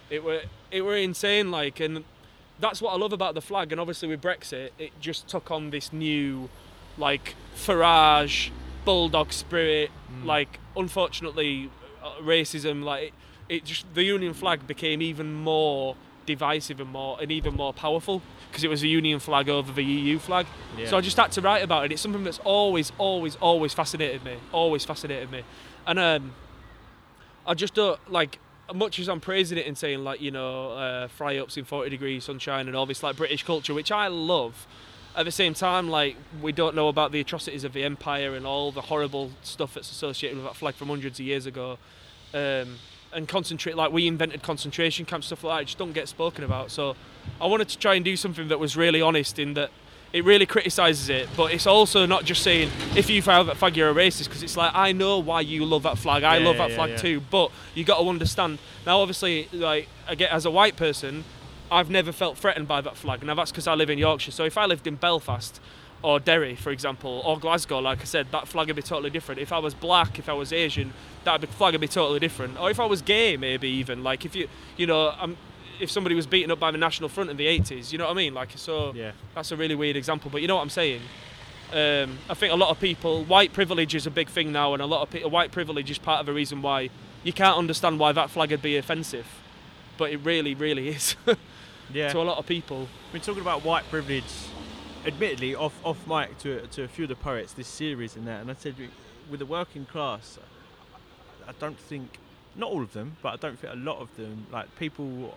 It were, it were insane, like, and that's what I love about the flag. And obviously with Brexit, it just took on this new, like, Farage, bulldog spirit. Like, unfortunately, uh, racism. Like, it, it just the Union flag became even more divisive and more and even more powerful because it was a Union flag over the EU flag. Yeah. So I just had to write about it. It's something that's always, always, always fascinated me. Always fascinated me. And um, I just don't like much as I'm praising it and saying like you know uh, fry ups in 40 degrees sunshine and all this like British culture, which I love. At the same time, like we don't know about the atrocities of the empire and all the horrible stuff that's associated with that flag from hundreds of years ago. Um, and concentrate like we invented concentration camps stuff like that. Just don't get spoken about. So I wanted to try and do something that was really honest in that it really criticises it, but it's also not just saying if you fire that flag you're a racist because it's like I know why you love that flag. I Yeah, love that yeah, flag yeah. too, but you got to understand. Now, obviously, like again as a white person, I've never felt threatened by that flag. Now that's because I live in Yorkshire. So if I lived in Belfast or Derry, for example, or Glasgow, like I said, that flag would be totally different. If I was black, if I was Asian, that flag would be totally different. Or if I was gay, maybe even like if you, you know, i if somebody was beaten up by the National Front in the 80s, you know what I mean? Like so. Yeah. That's a really weird example, but you know what I'm saying. Um, I think a lot of people, white privilege is a big thing now, and a lot of people, white privilege is part of the reason why you can't understand why that flag would be offensive, but it really, really is Yeah. to a lot of people. We're talking about white privilege, admittedly, off off mic to to a few of the poets this series and that, and I said with the working class, I don't think, not all of them, but I don't think a lot of them, like people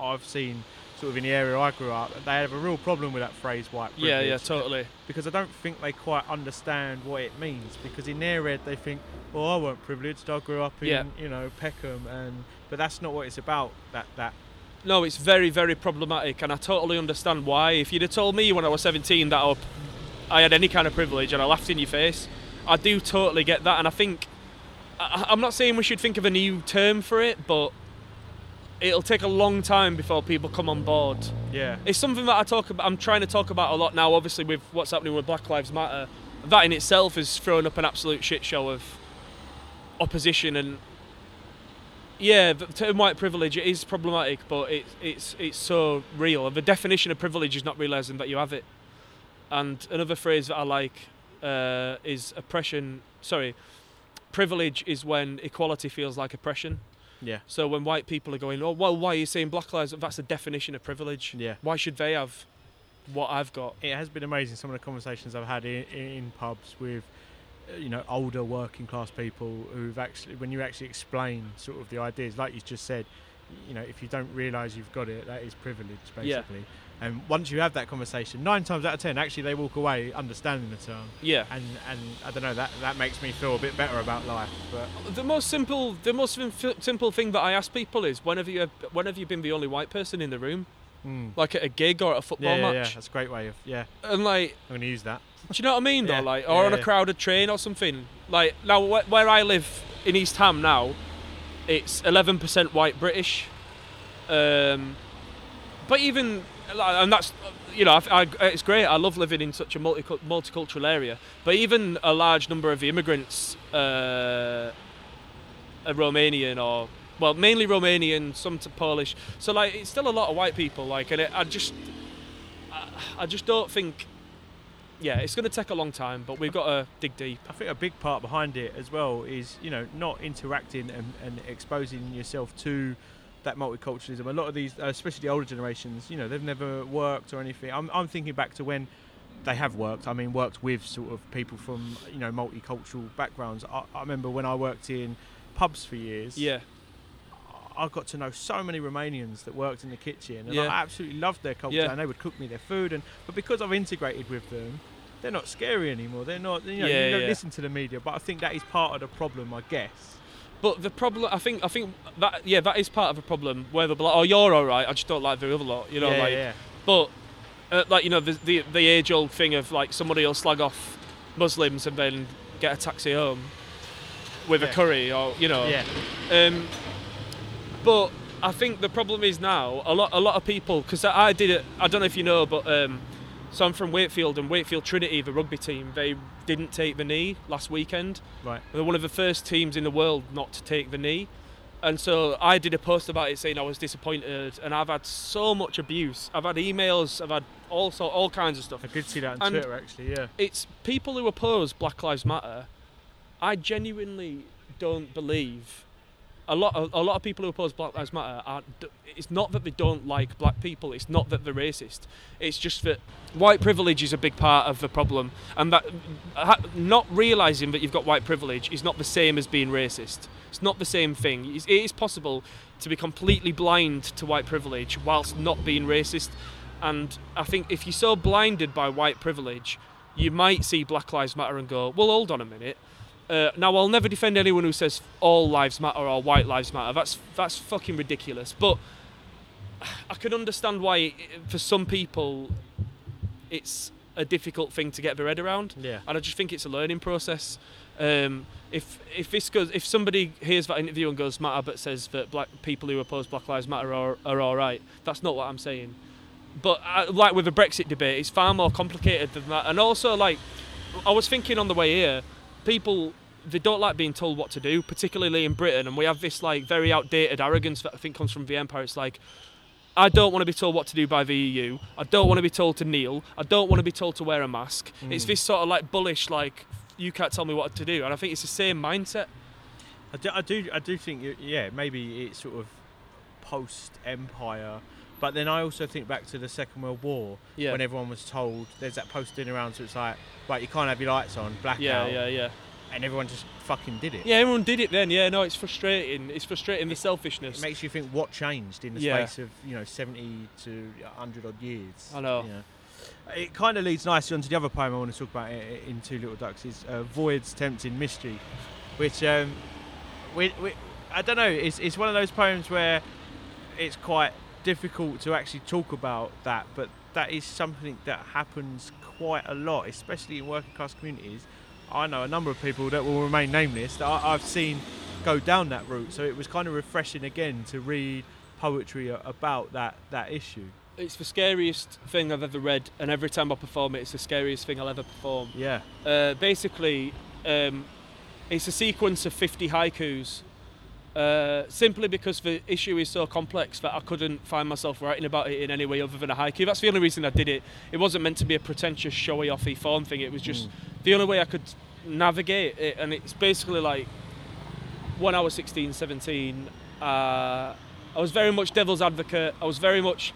I've seen sort of in the area I grew up, they have a real problem with that phrase white privilege. Yeah, yeah, totally. Because I don't think they quite understand what it means. Because in their head they think, well, I weren't privileged. I grew up in, Yeah. you know, Peckham, and but that's not what it's about. That that No, it's very, very problematic, and I totally understand why. If you'd have told me when I was 17 that I, I had any kind of privilege and I laughed in your face, I do totally get that, and I think I, I'm not saying we should think of a new term for it, but it'll take a long time before people come on board. yeah. It's something that I talk about. I'm trying to talk about a lot now. Obviously, with what's happening with Black Lives Matter, that in itself is throwing up an absolute shit show of opposition and yeah, the term white privilege it is problematic, but it, it's it's so real. The definition of privilege is not realizing that you have it. And another phrase that I like uh, is oppression. Sorry, privilege is when equality feels like oppression. Yeah. So when white people are going, oh well, why are you saying black lives? That's the definition of privilege. Yeah. Why should they have what I've got? it has been amazing some of the conversations I've had in, in pubs with uh, you know older working class people who've actually when you actually explain sort of the ideas like you just said you know if you don't realize you've got it that is privilege Yeah. And once you have that conversation nine times out of ten actually they walk away understanding the term Yeah. and and I don't know that that makes me feel a bit better about life but The most simple, the most simple thing that I ask people is, when have you, when have you been the only white person in the room, mm. like at a gig or at a football yeah, yeah, yeah match? that's a great way of yeah And like, I'm gonna use that do you know what I mean? Yeah, Though, like, or yeah, on a crowded train or something. Like now, wh- where I live in East Ham now, it's 11% white British. Um, but even, and that's, you know, I, I, it's great. I love living in such a multi multicultural area. But even a large number of the immigrants uh, are Romanian or, well, mainly Romanian, some to Polish. So like, it's still a lot of white people. Like, and it, I just, I, I just don't think. Yeah, it's going to take a long time, but we've got to dig deep. I think a big part behind it as well is you know not interacting and, and exposing yourself to that multiculturalism. A lot of these, uh, especially the older generations, you know, they've never worked or anything. I'm, I'm thinking back to when they have worked. I mean, worked with sort of people from you know multicultural backgrounds. I, I remember when I worked in pubs for years. Yeah, I got to know so many Romanians that worked in the kitchen, and Yeah. I absolutely loved their culture. Yeah. And they would cook me their food, and but because I've integrated with them, they're not scary anymore. They're not. You know, Yeah, you don't listen to the media, but I think that is part of the problem, I guess. But the problem, I think, I think that yeah, that is part of a problem. Whether like, oh, you're all right, I just don't like the other lot. You know, yeah, like yeah, But uh, like you know the, the the age old thing of like somebody will slag off Muslims and then get a taxi home with a curry or you know. Yeah. Um, but I think the problem is now a lot a lot of people because I, I did it. I don't know if you know, but um, so I'm from Wakefield and Wakefield Trinity, the rugby team. They didn't take the knee last weekend. Right. They're one of the first teams in the world not to take the knee. And so I did a post about it saying I was disappointed, and I've had so much abuse. I've had emails, I've had all so all kinds of stuff. I did see that on And- Twitter actually. Yeah. It's people who oppose Black Lives Matter. I genuinely don't believe a lot. Of, a lot of people who oppose Black Lives Matter are. It's not that they don't like black people. It's not that they're racist. It's just that white privilege is a big part of the problem, and that not realizing that you've got white privilege is not the same as being racist. It's not the same thing. It is possible to be completely blind to white privilege whilst not being racist. And I think if you're so blinded by white privilege, you might see Black Lives Matter and go, well, hold on a minute. Uh, now, I'll never defend anyone who says all lives matter or white lives matter. That's that's fucking ridiculous. But I can understand why, it, for some people, it's a difficult thing to get their head around Yeah. and I just think it's a learning process. Um, if if this goes, if somebody hears that interview and goes matter, but says that black people who oppose Black Lives Matter are are all right, that's not what I'm saying. But uh, like with the Brexit debate, it's far more complicated than that. And also, like I was thinking on the way here, people they don't like being told what to do, particularly in Britain, and we have this like very outdated arrogance that I think comes from the empire. It's like I don't want to be told what to do by the EU. I don't want to be told to kneel. I don't want to be told to wear a mask. It's Mm. this sort of like bullish, like you can't tell me what to do. And I think it's the same mindset. I do, I do, I do think, yeah, maybe it's sort of post empire, but then I also think back to the Second World War Yeah. when everyone was told there's that posting around, so it's like, right, you can't have your lights on, blackout, yeah, yeah, yeah. and everyone just fucking did it. Yeah, everyone did it then. Yeah, no, it's frustrating. It's frustrating the It selfishness. makes you think what changed in the Yeah. space of you know 70 to 100 odd years. I know. you It kind of leads nicely onto the other poem I want to talk about in Two Little Ducks is uh, Void's Tempting Mystery, which um, we, we, I don't know. It's, it's one of those poems where it's quite difficult to actually talk about that, but that is something that happens quite a lot, especially in working class communities. I know a number of people that will remain nameless that I, I've seen go down that route. So it was kind of refreshing again to read poetry about that that issue. It's the scariest thing I've ever read, and every time I perform it, it's the scariest thing I'll ever perform. Yeah. Uh, basically, um, it's a sequence of 50 haikus. Uh, simply because the issue is so complex that I couldn't find myself writing about it in any way other than a haiku. That's the only reason I did it. It wasn't meant to be a pretentious, showy, offy form thing. It was just Mm. the only way I could navigate it. And it's basically like when I was 16, 17, uh, I was very much devil's advocate. I was very much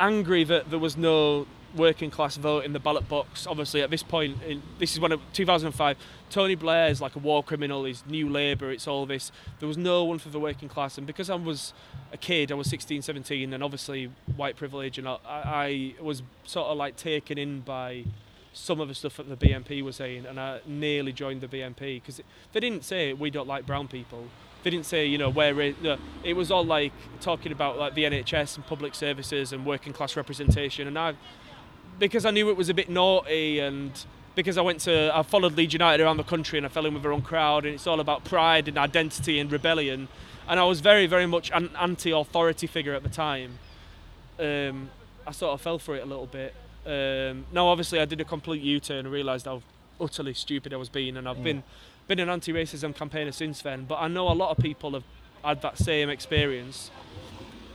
angry that there was no working class vote in the ballot box. Obviously, at this point, in, this is when it, 2005. Tony Blair is like a war criminal. He's New Labour. It's all this. There was no one for the working class, and because I was a kid, I was 16, 17, and obviously white privilege, and I, I was sort of like taken in by some of the stuff that the BNP was saying, and I nearly joined the BNP because they didn't say we don't like brown people. They didn't say, you know, where ra- no, it was all like talking about like the NHS and public services and working class representation, and I, because I knew it was a bit naughty and because I went to I followed Leeds United around the country and I fell in with their own crowd and it's all about pride and identity and rebellion. And I was very very much an anti-authority figure at the time. Um, I sort of fell for it a little bit. Um, now obviously I did a complete U-turn and realised how utterly stupid I was being and I've Mm. been been an anti-racism campaigner since then. But I know a lot of people have had that same experience.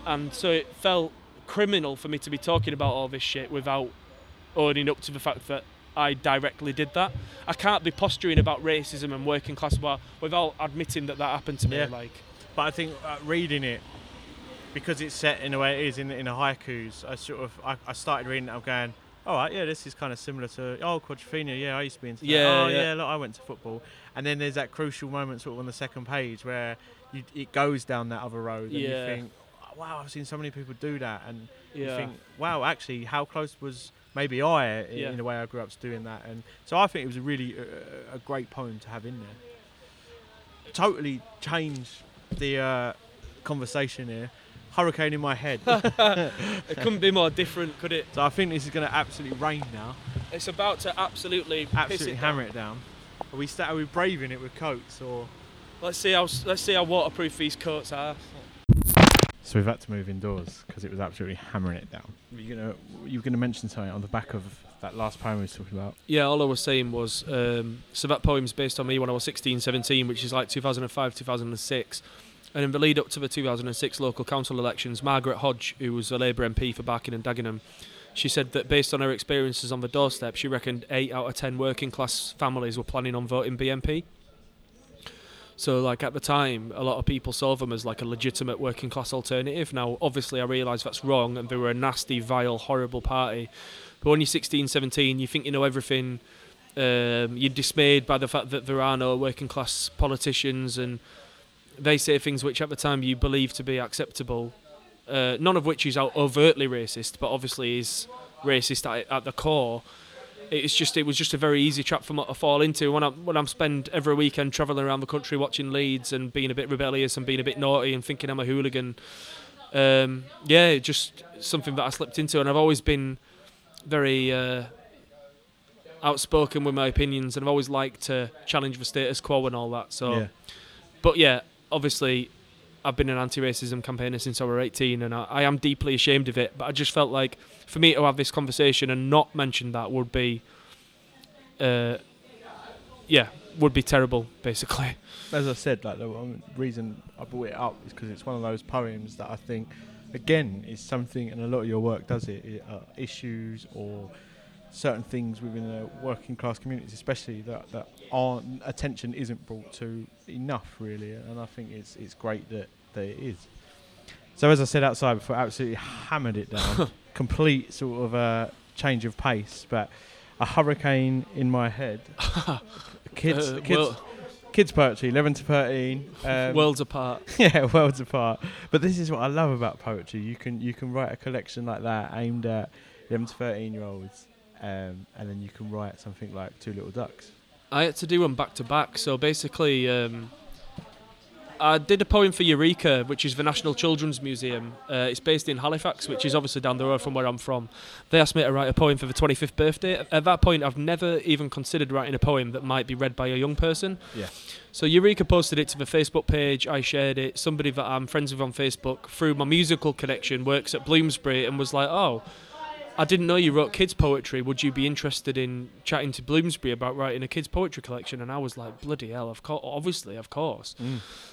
And so it felt criminal for me to be talking about all this shit without owning up to the fact that I directly did that. I can't be posturing about racism and working class bar without admitting that that happened to me. Yeah. Like, But I think uh, reading it, because it's set in the way it is in, in the haikus, I sort of I, I started reading it. I'm going, all right, yeah, this is kind of similar to oh Quadrophenia. Yeah, I used to be into that. Yeah, oh yeah. yeah, look, I went to football. And then there's that crucial moment sort of on the second page where you, it goes down that other road, and Yeah. you think, "Oh, wow, I've seen so many people do that, and you think, wow, actually, how close was maybe I in, Yeah. in the way I grew up doing that? And so I think it was a really uh, a great poem to have in there. Totally changed the uh, conversation here. hurricane in my head. It couldn't be more different, could it? so I think this is going to absolutely rain now. It's about to absolutely Absolutely it hammer it down. Are we sta- are we braving it with coats or? Let's see how let's see how waterproof these coats are. So we've had to move indoors because it was absolutely hammering it down. You're gonna you were gonna mention something on the back of that last poem we was talking about. Yeah, all I was saying was um, so that poem's based on me when I was 16, 17, which is like 2005, 2006. And in the lead up to the 2006 local council elections, Margaret Hodge, who was a Labour MP for Barking and Dagenham, she said that based on her experiences on the doorstep, she reckoned 8 out of 10 working class families were planning on voting BNP. So, like at the time, a lot of people saw them as like a legitimate working class alternative. Now, obviously, I realise that's wrong, and they were a nasty, vile, horrible party. But when you're 16, 17, you think you know everything. Um, you're dismayed by the fact that there are no working class politicians, and they say things which at the time you believe to be acceptable. Uh, none of which is overtly racist, but obviously is racist at, at the core. It's just it was just a very easy trap for me to fall into when I when I'm spend every weekend travelling around the country watching Leeds and being a bit rebellious and being a bit naughty and thinking I'm a hooligan. Um, yeah, just something that I slipped into, and I've always been very uh, outspoken with my opinions, and I've always liked to challenge the status quo and all that. So, Yeah. but yeah, obviously, I've been an anti-racism campaigner since I was 18, and I, I am deeply ashamed of it. But I just felt like for me to have this conversation and not mention that would be, uh, yeah, would be terrible, basically. As I said, like the one reason I brought it up is because it's one of those poems that I think, again, is something, and a lot of your work does it, it uh, issues or certain things within the working class communities, especially that that aren't attention isn't brought to enough, really. And I think it's it's great that that it is. So as I said outside before, absolutely hammered it down, complete sort of uh, change of pace, but a hurricane in my head. kids, Uh, kids, world- kids poetry, 11 to 13. Um, worlds apart. yeah, worlds apart. But this is what I love about poetry. You can you can write a collection like that aimed at 11 to 13 year olds, um, and then you can write something like Two Little Ducks. I had to do them back to back. So basically, um, I did a poem for Eureka, which is the National Children's Museum. Uh, it's based in Halifax, which is obviously down the road from where I'm from. They asked me to write a poem for the 25th birthday. At that point, I've never even considered writing a poem that might be read by a young person. Yeah. So Eureka posted it to the Facebook page. I shared it. Somebody that I'm friends with on Facebook, through my musical connection, works at Bloomsbury and was like, "Oh, I didn't know you wrote kids poetry. Would you be interested in chatting to Bloomsbury about writing a kids poetry collection?" And I was like, "Bloody hell! Of course, obviously, of course."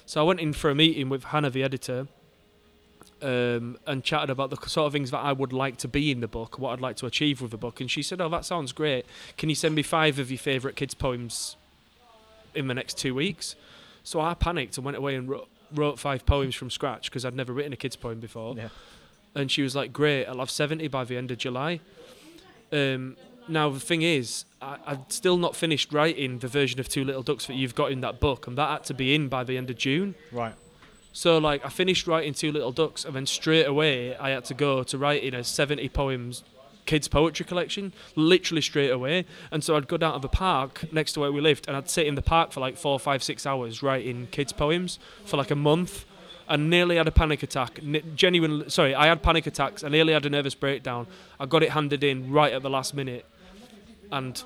So I went in for a meeting with Hannah, the editor, um, and chatted about the sort of things that I would like to be in the book, what I'd like to achieve with the book. And she said, "Oh, that sounds great. Can you send me five of your favourite kids' poems in the next two weeks?" So I panicked and went away and wrote, wrote five poems from scratch because I'd never written a kids' poem before. Yeah. And she was like, "Great, I'll have seventy by the end of July." Um, now the thing is, I, I'd still not finished writing the version of Two Little Ducks that you've got in that book, and that had to be in by the end of June. Right. So like I finished writing Two Little Ducks, and then straight away I had to go to writing a seventy poems kids poetry collection, literally straight away. And so I'd go down to the park next to where we lived, and I'd sit in the park for like four, five, six hours writing kids poems for like a month. And nearly had a panic attack. N- genuine, sorry, I had panic attacks. I nearly had a nervous breakdown. I got it handed in right at the last minute, and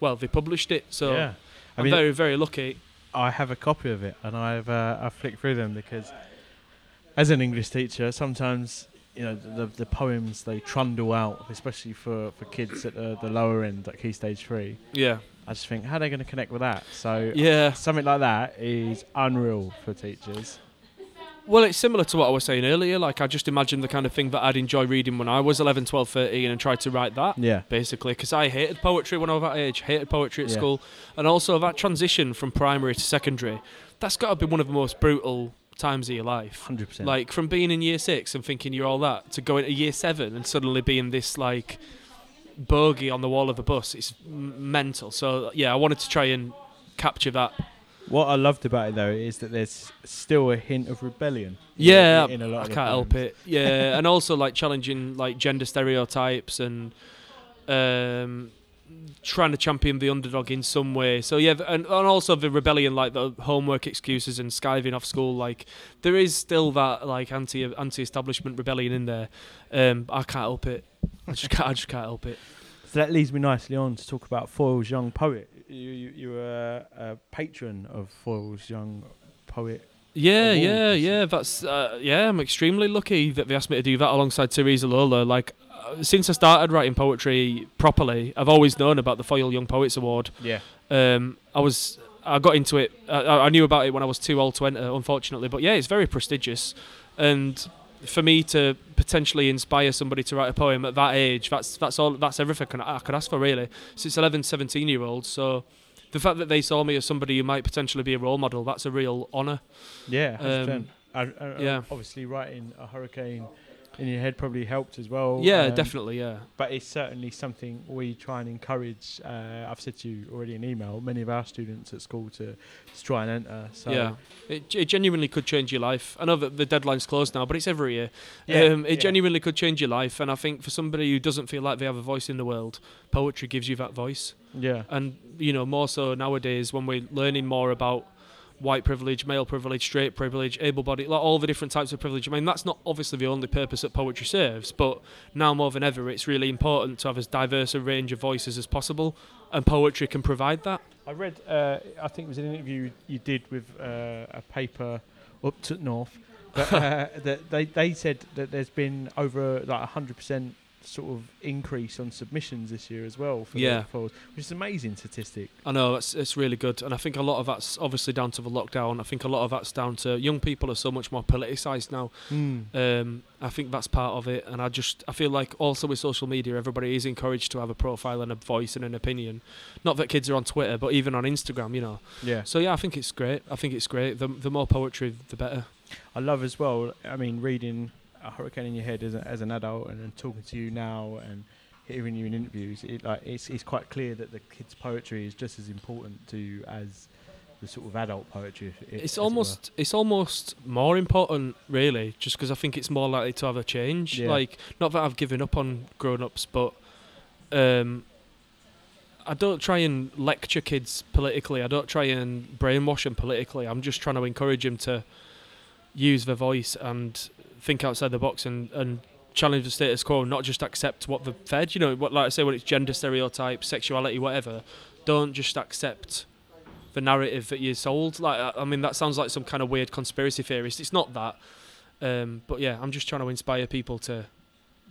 well, they published it. So yeah. I I'm mean, very, very lucky. I have a copy of it, and I've uh, I flicked through them because, as an English teacher, sometimes you know the the poems they trundle out, especially for, for kids at the, the lower end, like Key Stage Three. Yeah, I just think how are they going to connect with that? So yeah. something like that is unreal for teachers. Well, it's similar to what I was saying earlier. Like, I just imagine the kind of thing that I'd enjoy reading when I was 11, 12, 13 and tried to write that, Yeah. basically. Because I hated poetry when I was that age, hated poetry at Yeah. school. And also that transition from primary to secondary, that's got to be one of the most brutal times of your life. Hundred percent. Like, from being in year six and thinking you're all that to going to year seven and suddenly being this, like, bogey on the wall of a bus, it's m- mental. So, yeah, I wanted to try and capture that. What I loved about it though is that there's still a hint of rebellion. Yeah, in a lot I can't help it. Yeah, and also like challenging like gender stereotypes and um, trying to champion the underdog in some way. So yeah, and, and also the rebellion, like the homework excuses and skiving off school. Like there is still that like anti anti establishment rebellion in there. Um, I can't help it. I just can't, I just can't help it. So that leads me nicely on to talk about Foyle's young poet. You you, were a, patron of Foyle's young poet. Yeah, Awards. yeah, yeah. That's uh, yeah. I'm extremely lucky that they asked me to do that alongside Theresa Lola. Like uh, since I started writing poetry properly, I've always known about the Foyle Young Poets Award. Yeah. Um, I was I got into it. I, I knew about it when I was too old to enter, unfortunately. But yeah, it's very prestigious, and for me to potentially inspire somebody to write a poem at that age, that's that's all. That's everything I could ask for really. So it's 11, 17 year olds. So the fact that they saw me as somebody who might potentially be a role model, that's a real honour. Yeah, Um, I, I, yeah. Obviously, writing a hurricane in your head probably helped as well. Yeah, um, definitely. Yeah. But it's certainly something we try and encourage. Uh, I've said to you already in email, many of our students at school to, to try and enter. So yeah, it, it genuinely could change your life. I know that the deadline's closed now, but it's every year. Yeah, um, it yeah. genuinely could change your life, and I think for somebody who doesn't feel like they have a voice in the world, poetry gives you that voice. Yeah, And you know, more so nowadays when we're learning more about white privilege, male privilege, straight privilege, able-bodied, like all the different types of privilege. I mean, that's not obviously the only purpose that poetry serves, but now more than ever, it's really important to have as diverse a range of voices as possible, and poetry can provide that. I read. Uh, I think it was an interview you did with uh, a paper up to North. But, uh, that they they said that there's been over like hundred percent sort of increase on submissions this year as well. For Yeah. which is an amazing statistic. I know it's it's really good, and I think a lot of that's obviously down to the lockdown. I think a lot of that's down to young people are so much more politicised now. Um, I think that's part of it, and I just I feel like also with social media, everybody is encouraged to have a profile and a voice and an opinion. Not that kids are on Twitter, but even on Instagram, you know. Yeah. So yeah, I think it's great. I think it's great. The the more poetry, the better. I love as well. I mean, reading a hurricane in your head as, a, as an adult, and then talking to you now, and hearing you in interviews. It like it's it's quite clear that the kids' poetry is just as important to you as the sort of adult poetry. if- It's it almost it's almost more important, really, just because I think it's more likely to have a change. Yeah. Like, not that I've given up on grown ups, but um, I don't try and lecture kids politically. I don't try and brainwash them politically. I'm just trying to encourage them to use their voice and think outside the box and, and challenge the status quo, not just accept what they're fed. You know, what like I say, when it's gender stereotypes, sexuality, whatever, don't just accept the narrative that you're sold. Like, I- I mean, that sounds like some kind of weird conspiracy theorist. It's not that. Um, but yeah, I'm just trying to inspire people to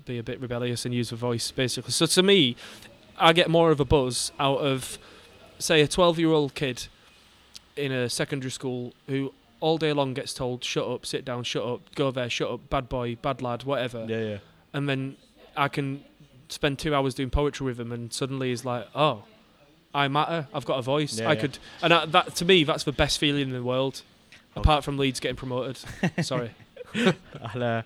be a bit rebellious and use the voice, basically. So to me, I get more of a buzz out of, say, a 12 year old kid in a secondary school who all day long gets told, shut up, sit down, shut up, go there, shut up, bad boy, bad lad, whatever. Yeah, yeah. And then I can spend two hours doing poetry with him, and suddenly he's like, oh, I matter. I've got a voice. Yeah, I yeah. could, and I, that to me, that's the best feeling in the world. Okay. Apart from Leeds getting promoted. Sorry. I'll, uh,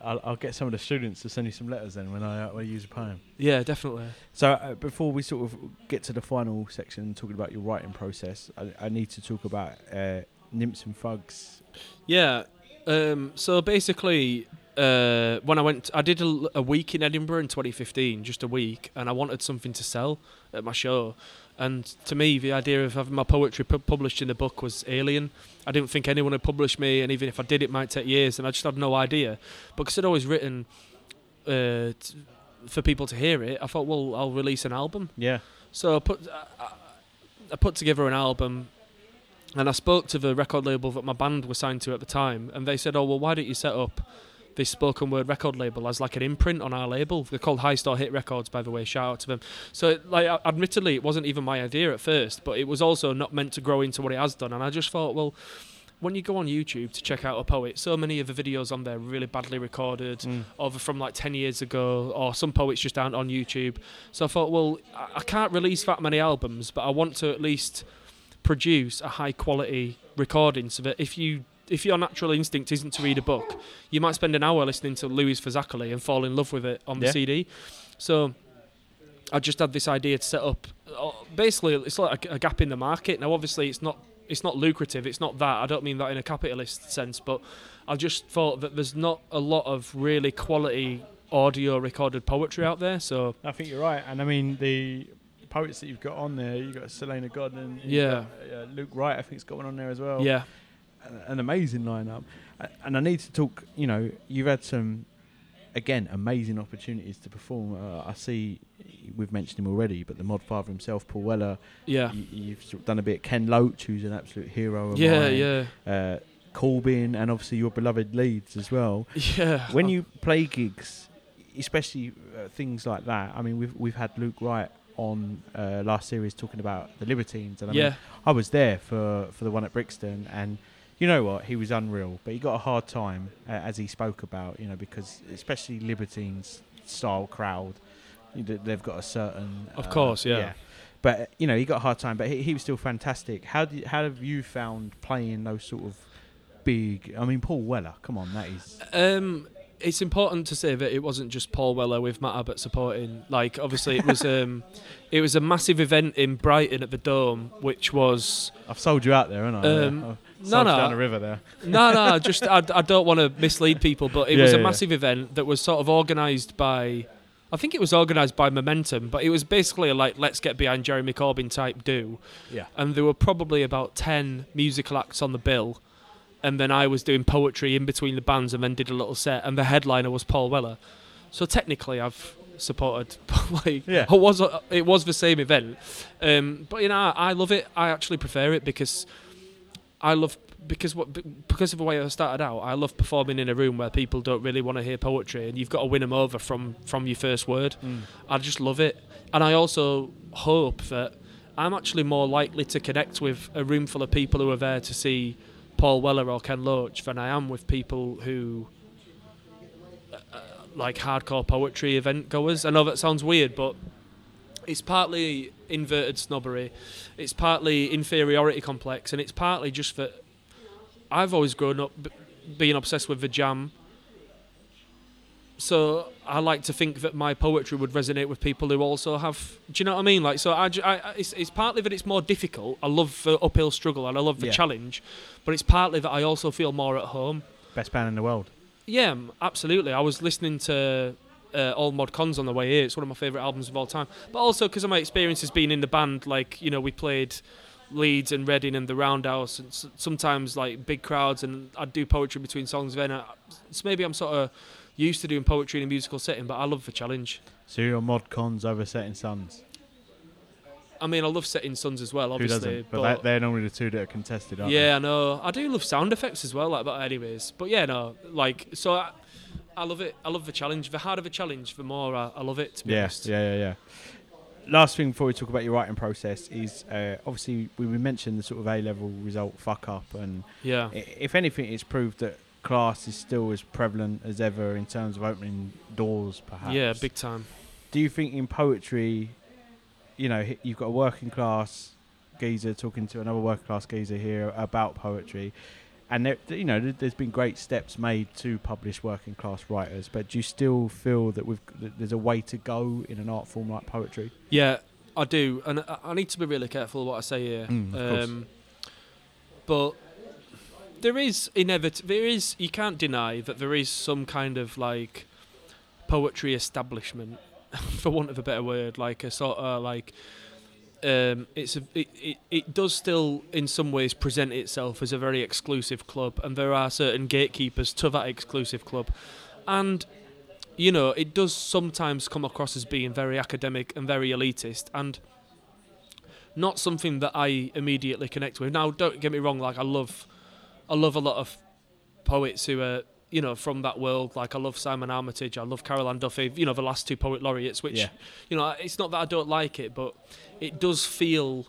I'll I'll get some of the students to send you some letters then when I uh, when I use a poem. Yeah, definitely. So uh, before we sort of get to the final section, talking about your writing process, I, I need to talk about uh, nymphs and thugs. Yeah. Um, so basically, uh, when I went, I did a, a week in Edinburgh in 2015, just a week, and I wanted something to sell at my show. And to me, the idea of having my poetry pu- published in a book was alien. I didn't think anyone would publish me, and even if I did, it might take years, and I just had no idea. Because I'd always written uh, t- for people to hear it, I thought, well, I'll release an album. Yeah. So I put I, I put together an album, and I spoke to the record label that my band was signed to at the time, and they said, "Oh well, why don't you set up this spoken word record label as like an imprint on our label? They're called Heist or Hit Records, by the way. Shout out to them." So it- like, admittedly, it wasn't even my idea at first, but it was also not meant to grow into what it has done, and I just thought, well. When you go on YouTube to check out a poet, so many of the videos on there are really badly recorded, Mm. or from like 10 years ago, or some poets just aren't on YouTube. So I thought, well, I- I can't release that many albums, but I want to at least produce a high quality recording so that if you if your natural instinct isn't to read a book, you might spend an hour listening to Louise Fazackerley and fall in love with it on the CD. So I just had this idea to set up. uh, Basically, it's like a, a gap in the market. Now, obviously, it's not it's not lucrative. It's not that. I don't mean that in a capitalist sense, but I just thought that there's not a lot of really quality audio recorded poetry out there. So I think you're right, and I mean the poets that you've got on there. You've got Salena Godden. Yeah. got, uh, Luke Wright, I think's got one on there as well. yeah, An- An amazing lineup. And I need to talk. You know, you've had some, again, amazing opportunities to perform. Uh, I see we've mentioned him already, but the Mod Father himself, Paul Weller. yeah, You, you've sort of done a bit. Ken Loach, who's an absolute hero. Of yeah, mine. yeah, Uh, Corbyn, and obviously your beloved Leeds as well. yeah. when you play gigs, especially uh, things like that. I mean, we've we've had Luke Wright on uh, last series talking about the Libertines, and I yeah, mean, I was there for for the one at Brixton, and you know what, he was unreal, but he got a hard time uh, as he spoke about, you know, because especially Libertines style crowd, they've got a certain, Of uh, course, yeah. But uh, you know, he got a hard time, but he, he was still fantastic. How did how have you found playing those sort of big? I mean, Paul Weller, come on, that is Um, it's important to say that it wasn't just Paul Weller with Matt Abbott supporting. Like, obviously, it was um, it was a massive event in Brighton at the Dome, which was I've sold you out there, haven't I? Um, I've no, no. down the river there. no, no. Just I, I don't want to mislead people, but it Yeah, was a yeah, yeah. massive event that was sort of organised by. I think it was organised by Momentum, but it was basically a, like let's get behind Jeremy Corbyn type do. Yeah. And there were probably about ten musical acts on the bill, and then I was doing poetry in between the bands, and then did a little set, and the headliner was Paul Weller. So technically, I've supported. like, Yeah. it was it was the same event, um, but you know I, love it. I actually prefer it because I love because what because of the way I started out. I love performing in a room where people don't really want to hear poetry, and you've got to win them over from from your first word. I just love it, and I also hope that I'm actually more likely to connect with a room full of people who are there to see Paul Weller or Ken Loach than I am with people who. uh, Like hardcore poetry event goers. I know that sounds weird, but it's partly inverted snobbery, it's partly inferiority complex, and it's partly just that I've always grown up b- being obsessed with the jam. So I like to think that my poetry would resonate with people who also have. Do you know what I mean? Like, so I, I- it's, it's partly that it's more difficult. I love the uphill struggle and I love the Yeah. challenge, but it's partly that I also feel more at home. Best band in the world. Yeah, absolutely. I was listening to uh, All Mod Cons on the way here. It's one of my favourite albums of all time. But also because of my experiences being in the band, like, you know, we played Leeds and Reading and the Roundhouse, and sometimes like big crowds, and I'd do poetry between songs then. I- So maybe I'm sort of used to doing poetry in a musical setting, but I love the challenge. So you're mod cons over Setting Sons. I mean, I love Setting Sons as well, obviously. But, but they're normally the two that are contested, aren't yeah, I know. I do love Sound Affects as well, like, but anyways. But yeah, no, like, so I, I love it. I love the challenge. The harder the challenge, the more I, I love it, to be? Yeah, honest. yeah, yeah, yeah. Last thing before we talk about your writing process is uh, obviously we we mentioned the sort of A level result fuck up, and Yeah. if anything, it's proved that class is still as prevalent as ever in terms of opening doors, perhaps. Yeah, big time. do you think in poetry, you know, you've got a working class geezer talking to another working class geezer here about poetry, and there, you know, there- there's been great steps made to publish working class writers, but do you still feel that we've that there's a way to go in an art form like poetry? Yeah, I do, and I, I need to be really careful what I say here. Mm, um, but there is inevit- There is. You can't deny that there is some kind of like poetry establishment, for want of a better word, like a sort of like. Um, it's a, it, it, it does still in some ways present itself as a very exclusive club and there are certain gatekeepers to that exclusive club and you know, it does sometimes come across as being very academic and very elitist and not something that I immediately connect with. Now, don't get me wrong, like I love I love a lot of poets who are, you know, from that world. Like I love Simon Armitage, I love Carol Ann Duffy, you know, the last two poet laureates, which Yeah. you know, it's not that I don't like it, but it does feel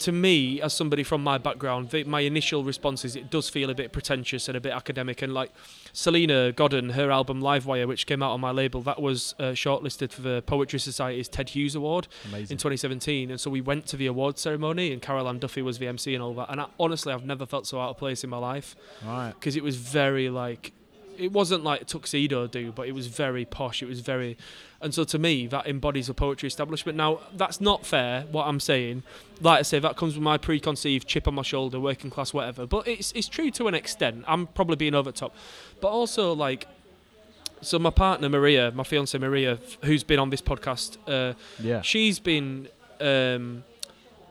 to me, as somebody from my background, the, my initial response is it does feel a bit pretentious and a bit academic. And like Salena Godden, her album Livewire, which came out on my label, that was uh, shortlisted for the Poetry Society's Ted Hughes Award in 2017. And so we went to the award ceremony, and Carol Ann Duffy was the MC and all that. And I, honestly, I've never felt so out of place in my life right. because it was very like it wasn't like a tuxedo do but it was very posh it was very and so to me that embodies a poetry establishment now that's not fair what i'm saying like i say that comes with my preconceived chip on my shoulder working class whatever but it's it's true to an extent i'm probably being over the top but also like so my partner maria my fiance maria who's been on this podcast uh, Yeah. she's been um,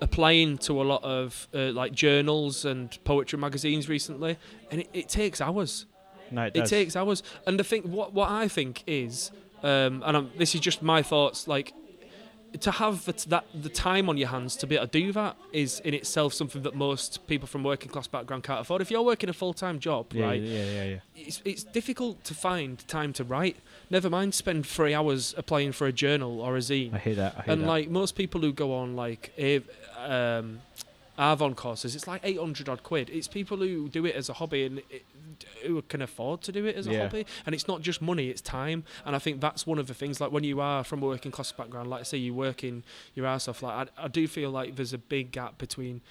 applying to a lot of uh, like journals and poetry magazines recently, and it, it takes hours. No, it It takes hours, and the thing, what what I think is, um, and I'm, this is just my thoughts, like to have the, that the time on your hands to be able to do that is in itself something that most people from working class background can't afford. If you're working a full time job, yeah, right, yeah, yeah, yeah. it's it's difficult to find time to write. Never mind spend three hours applying for a journal or a zine I hear that. I hear and that. like most people who go on like um, Arvon courses, it's like eight hundred odd quid. It's people who do it as a hobby and it, who can afford to do it as a Yeah. hobby, and it's not just money; it's time. And I think that's one of the things. Like when you are from a working class background, like say you work in your ass off, like I, I do feel like there's a big gap between.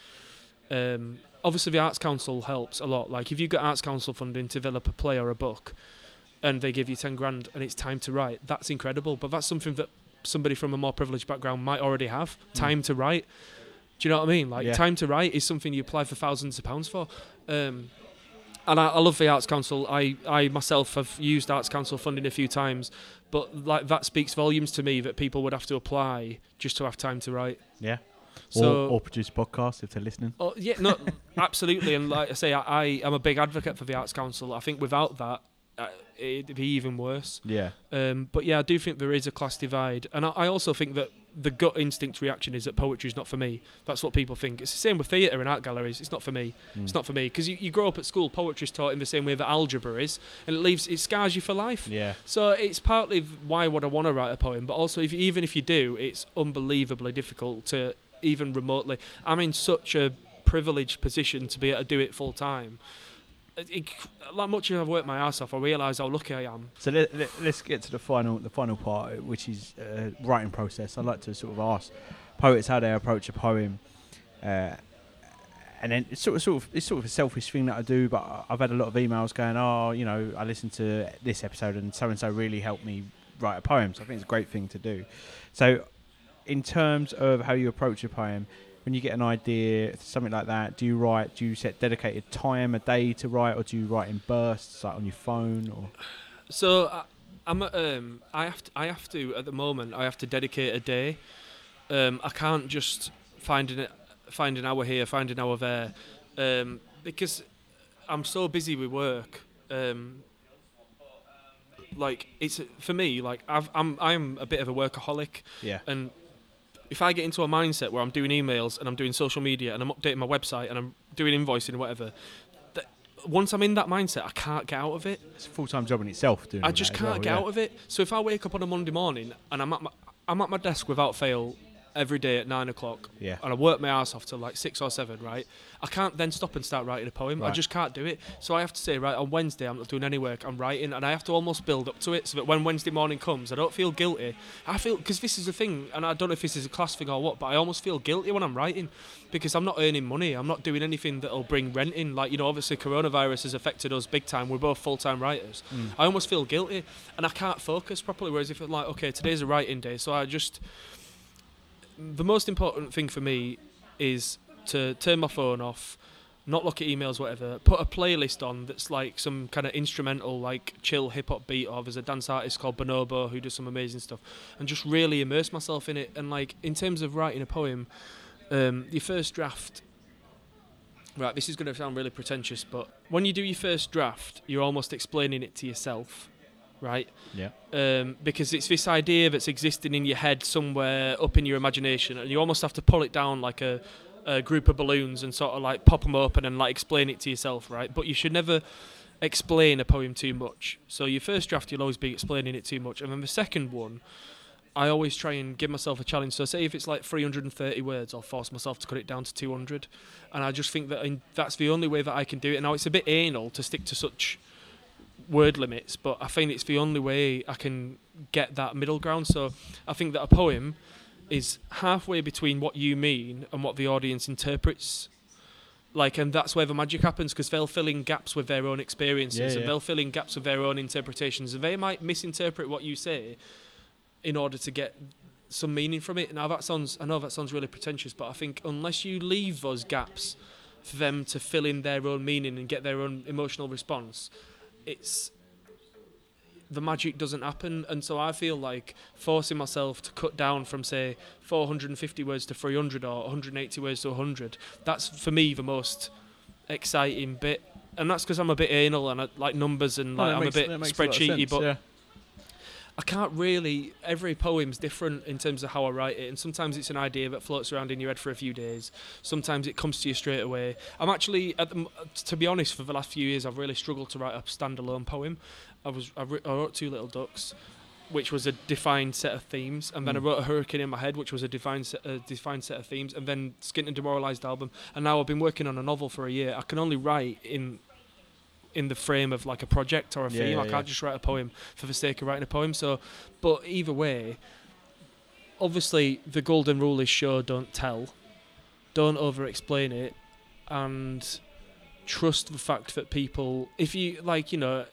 Um, obviously, the Arts Council helps a lot. Like if you get Arts Council funding to develop a play or a book, and they give you ten grand and it's time to write, that's incredible. But that's something that somebody from a more privileged background might already have time to write. Do you know what I mean? Like Yeah. time to write is something you apply for thousands of pounds for. Um, and I, I love the Arts Council. I, I myself have used Arts Council funding a few times, but like that speaks volumes to me that people would have to apply just to have time to write. yeah. So or, or produce podcasts if they're listening. Oh yeah, no, absolutely. And like I say, I, I am a big advocate for the Arts Council. I think without that, uh, it'd be even worse. Yeah. Um, but yeah, I do think there is a class divide, and I, I also think that the gut instinct reaction is that poetry is not for me. That's what people think. It's the same with theatre and art galleries. It's not for me. Mm. It's not for me because you, you grow up at school. poetry is taught in the same way that algebra is, and it leaves it scars you for life. Yeah. So it's partly why would I want to write a poem, but also if even if you do, it's unbelievably difficult to even remotely. I'm in such a privileged position to be able to do it full time. It, like much as I've worked my ass off, I realise how lucky I am. So let, let, us get to the final the final part, which is uh, writing process. I'd like to sort of ask poets how they approach a poem, uh, and then it's sort of sort of it's sort of a selfish thing that I do. But I've had a lot of emails going, oh, you know, I listened to this episode and so and so really helped me write a poem. So I think it's a great thing to do. So, in terms of how you approach a poem. When you get an idea, something like that, do you write? Do you set dedicated time a day to write, or do you write in bursts, like on your phone, or So I, I'm um, I have to, I have to at the moment I have to dedicate a day. Um, I can't just find an find an hour here, find an hour there, um, because I'm so busy with work. Um, like it's for me, like I've, I'm I'm a bit of a workaholic, yeah, and if I get into a mindset where I'm doing emails and I'm doing social media and I'm updating my website and I'm doing invoicing and whatever, once I'm in that mindset, I can't get out of it. it's a full time job in itself. Doing I just can't well, get yeah. out of it. So if I wake up on a Monday morning and I'm at my, I'm at my desk without fail every day at nine o'clock, Yeah. and I work my ass off till like six or seven, right? I can't then stop and start writing a poem. I just can't do it. So I have to say, right, on Wednesday I'm not doing any work. I'm writing, and I have to almost build up to it so that when Wednesday morning comes, I don't feel guilty. I feel because this is the thing, and I don't know if this is a class thing or what, but I almost feel guilty when I'm writing because I'm not earning money. I'm not doing anything that'll bring rent in. Like you know, obviously coronavirus has affected us big time. We're both full time writers. Mm. I almost feel guilty, and I can't focus properly. Whereas if I'm like, okay, today's a writing day, so I just the most important thing for me is to turn my phone off, not look at emails, whatever. Put a playlist on that's like some kind of instrumental, like chill hip hop beat. Or there's a dance artist called Bonobo who does some amazing stuff, and just really immerse myself in it. And like in terms of writing a poem, um, your first draft. Right, this is going to sound really pretentious, but when you do your first draft, you're almost explaining it to yourself, right? Yeah. um, because it's this idea that's existing in your head somewhere up in your imagination, and you almost have to pull it down like a, a group of balloons and sort of like pop them open and like explain it to yourself, right? But you should never explain a poem too much. So your first draft, you'll always be explaining it too much, and then the second one. I always try and give myself a challenge. So, say if it's like 330 words, I'll force myself to cut it down to 200. And I just think that in, that's the only way that I can do it. Now, it's a bit anal to stick to such word limits, but I find it's the only way I can get that middle ground. So I think that a poem is halfway between what you mean and what the audience interprets. Like, and that's where the magic happens because they'll fill in gaps with their own experiences Yeah, and they'll fill in gaps with their own interpretations, and they might misinterpret what you say in order to get some meaning from it. Now that sounds, I know that sounds really pretentious, but I think unless you leave those gaps for them to fill in their own meaning and get their own emotional response, it's the magic doesn't happen. And so I feel like forcing myself to cut down from say 450 words to 300 or 180 words to 100. That's for me the most exciting bit. And that's because I'm a bit anal and I like numbers and like I'm makes- a bit makes a spreadsheety, sense, but yeah. I can't really. Every poem's different in terms of how I write it, and sometimes it's an idea that floats around in your head for a few days. Sometimes it comes to you straight away. I'm actually, the, to be honest, for the last few years, I've really struggled to write a standalone poem. I was, I, wrote Two Little Ducks, which was a defined set of themes, and then I Mm. wrote a Hurricane in my head, which was a defined, set, a defined set of themes, and then Skint and Demoralised album, and now I've been working on a novel for a year. I can only write in in the frame of like a project or a Yeah, theme. yeah, I can't just write a poem for the sake of writing a poem. So, but either way, obviously the golden rule is show, don't tell. Don't over explain it, and trust the fact that people, if you like, you know,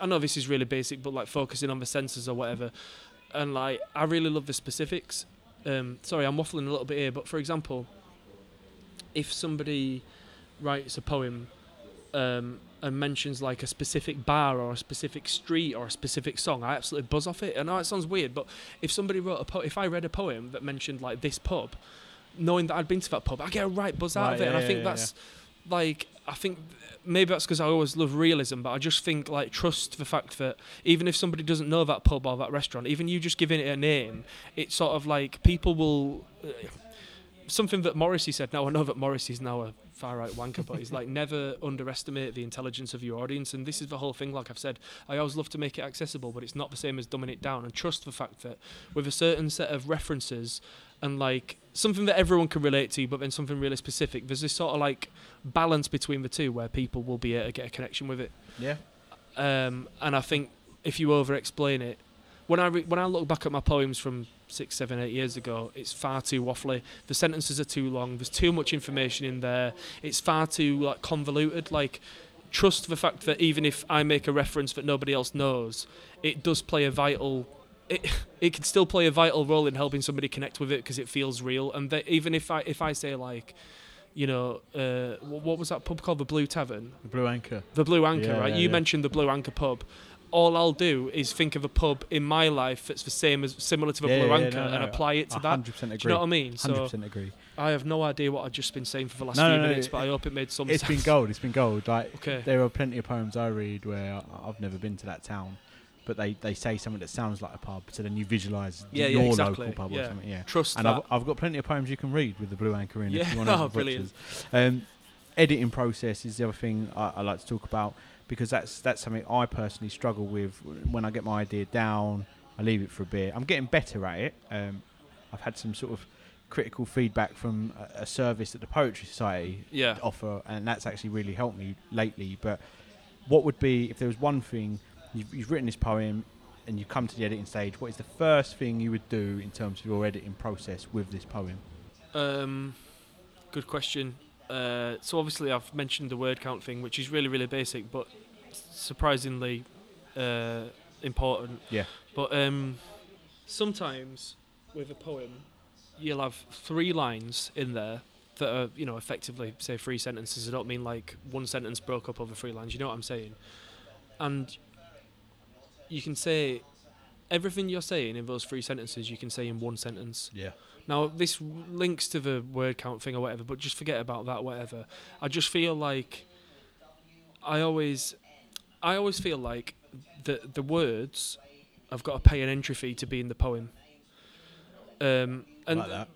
I know this is really basic, but like focusing on the senses or whatever, and like I really love the specifics. Um, sorry, I'm waffling a little bit here, but for example, if somebody writes a poem um, and mentions like a specific bar or a specific street or a specific song, I absolutely buzz off it. I know it sounds weird, but if somebody wrote a po- if I read a poem that mentioned like this pub, knowing that I'd been to that pub, I get a right buzz out Right, of it, and I think yeah, that's like I think maybe that's because I always love realism, but I just think like trust the fact that even if somebody doesn't know that pub or that restaurant, even you just giving it a name, it's sort of like people will. Uh, something that Morrissey said. Now I know that Morrissey's now a far right wanker, but he's like never underestimate the intelligence of your audience, and this is the whole thing. Like I've said, I always love to make it accessible, but it's not the same as dumbing it down. And trust the fact that with a certain set of references and like something that everyone can relate to, but then something really specific, there's this sort of like balance between the two where people will be able to get a connection with it. Yeah. Um, and I think if you over explain it, when I re- when I look back at my poems from six, seven, eight years ago, it's far too waffly. The sentences are too long. There's too much information in there. It's far too like convoluted. Like trust the fact that even if I make a reference that nobody else knows, it does play a vital. It it can still play a vital role in helping somebody connect with it because it feels real. And that even if I if I say like. You know, uh, wh- what was that pub called? The Blue Tavern. The Blue Anchor. The Blue Anchor, Yeah, right? yeah, you yeah. mentioned the Blue Anchor pub. All I'll do is think of a pub in my life that's the same as similar to the Yeah, Blue yeah, Anchor no, and apply it to I that. 100% agree. Do you know what I mean? So 100% agree. I have no idea what I've just been saying for the last No, few no, no, minutes, but I hope it made some It's sense. been gold. It's been gold. Like Okay. there are plenty of poems I read where I've never been to that town, but they, they say something that sounds like a pub, so then you visualise Yeah, yeah, your exactly, local pub yeah. or something. Yeah. Trust And that. I've, I've got plenty of poems you can read with the Blue Anchor in if Yeah. you want to. Oh, brilliant. Um, editing process is the other thing I, I like to talk about because that's that's something I personally struggle with when I get my idea down. I leave it for a bit. I'm getting better at it. Um, I've had some sort of critical feedback from a, a service that the Poetry Society yeah. offer, and that's actually really helped me lately. But what would be if there was one thing you've, you've written this poem and you've come to the editing stage? What is the first thing you would do in terms of your editing process with this poem? Um, good question. Uh, so obviously I've mentioned the word count thing, which is really really basic, but surprisingly uh, important. Yeah. But um, sometimes with a poem, you'll have three lines in there that are you know effectively say three sentences. I don't mean like one sentence broke up over three lines. You know what I'm saying? And you can say everything you're saying in those three sentences. You can say in one sentence. Yeah. Now this links to the word count thing or whatever, but just forget about that. Whatever. I just feel like I always, I always feel like the the words have got to pay an entry fee to be in the poem. Um, and like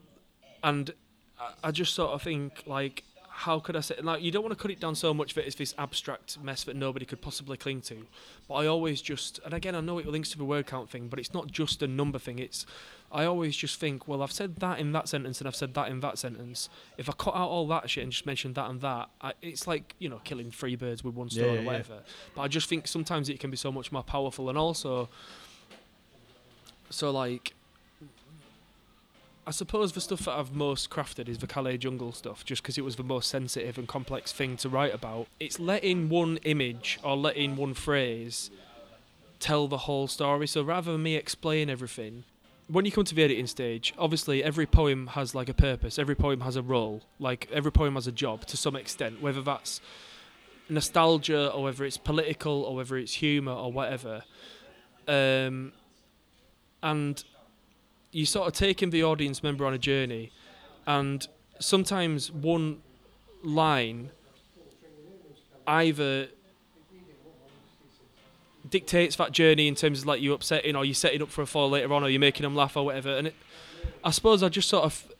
and I- I just sort of think like how could I say like you don't want to cut it down so much that it's this abstract mess that nobody could possibly cling to. But I always just and again I know it links to the word count thing, but it's not just a number thing. It's I always just think, well, I've said that in that sentence and I've said that in that sentence. If I cut out all that shit and just mention that and that, I, it's like you know killing three birds with one stone yeah, or yeah. whatever. But I just think sometimes it can be so much more powerful and also so like I suppose the stuff that I've most crafted is the Calais Jungle stuff, just because it was the most sensitive and complex thing to write about. It's letting one image or letting one phrase tell the whole story. So rather than me explain everything, when you come to the editing stage, obviously every poem has like a purpose, every poem has a role, like every poem has a job to some extent, whether that's nostalgia or whether it's political or whether it's humour or whatever. um, and you sort of taking the audience member on a journey, and sometimes one line either dictates that journey in terms of like you upsetting or you're setting up for a fall later on or you're making them laugh or whatever. And it, I suppose I just sort of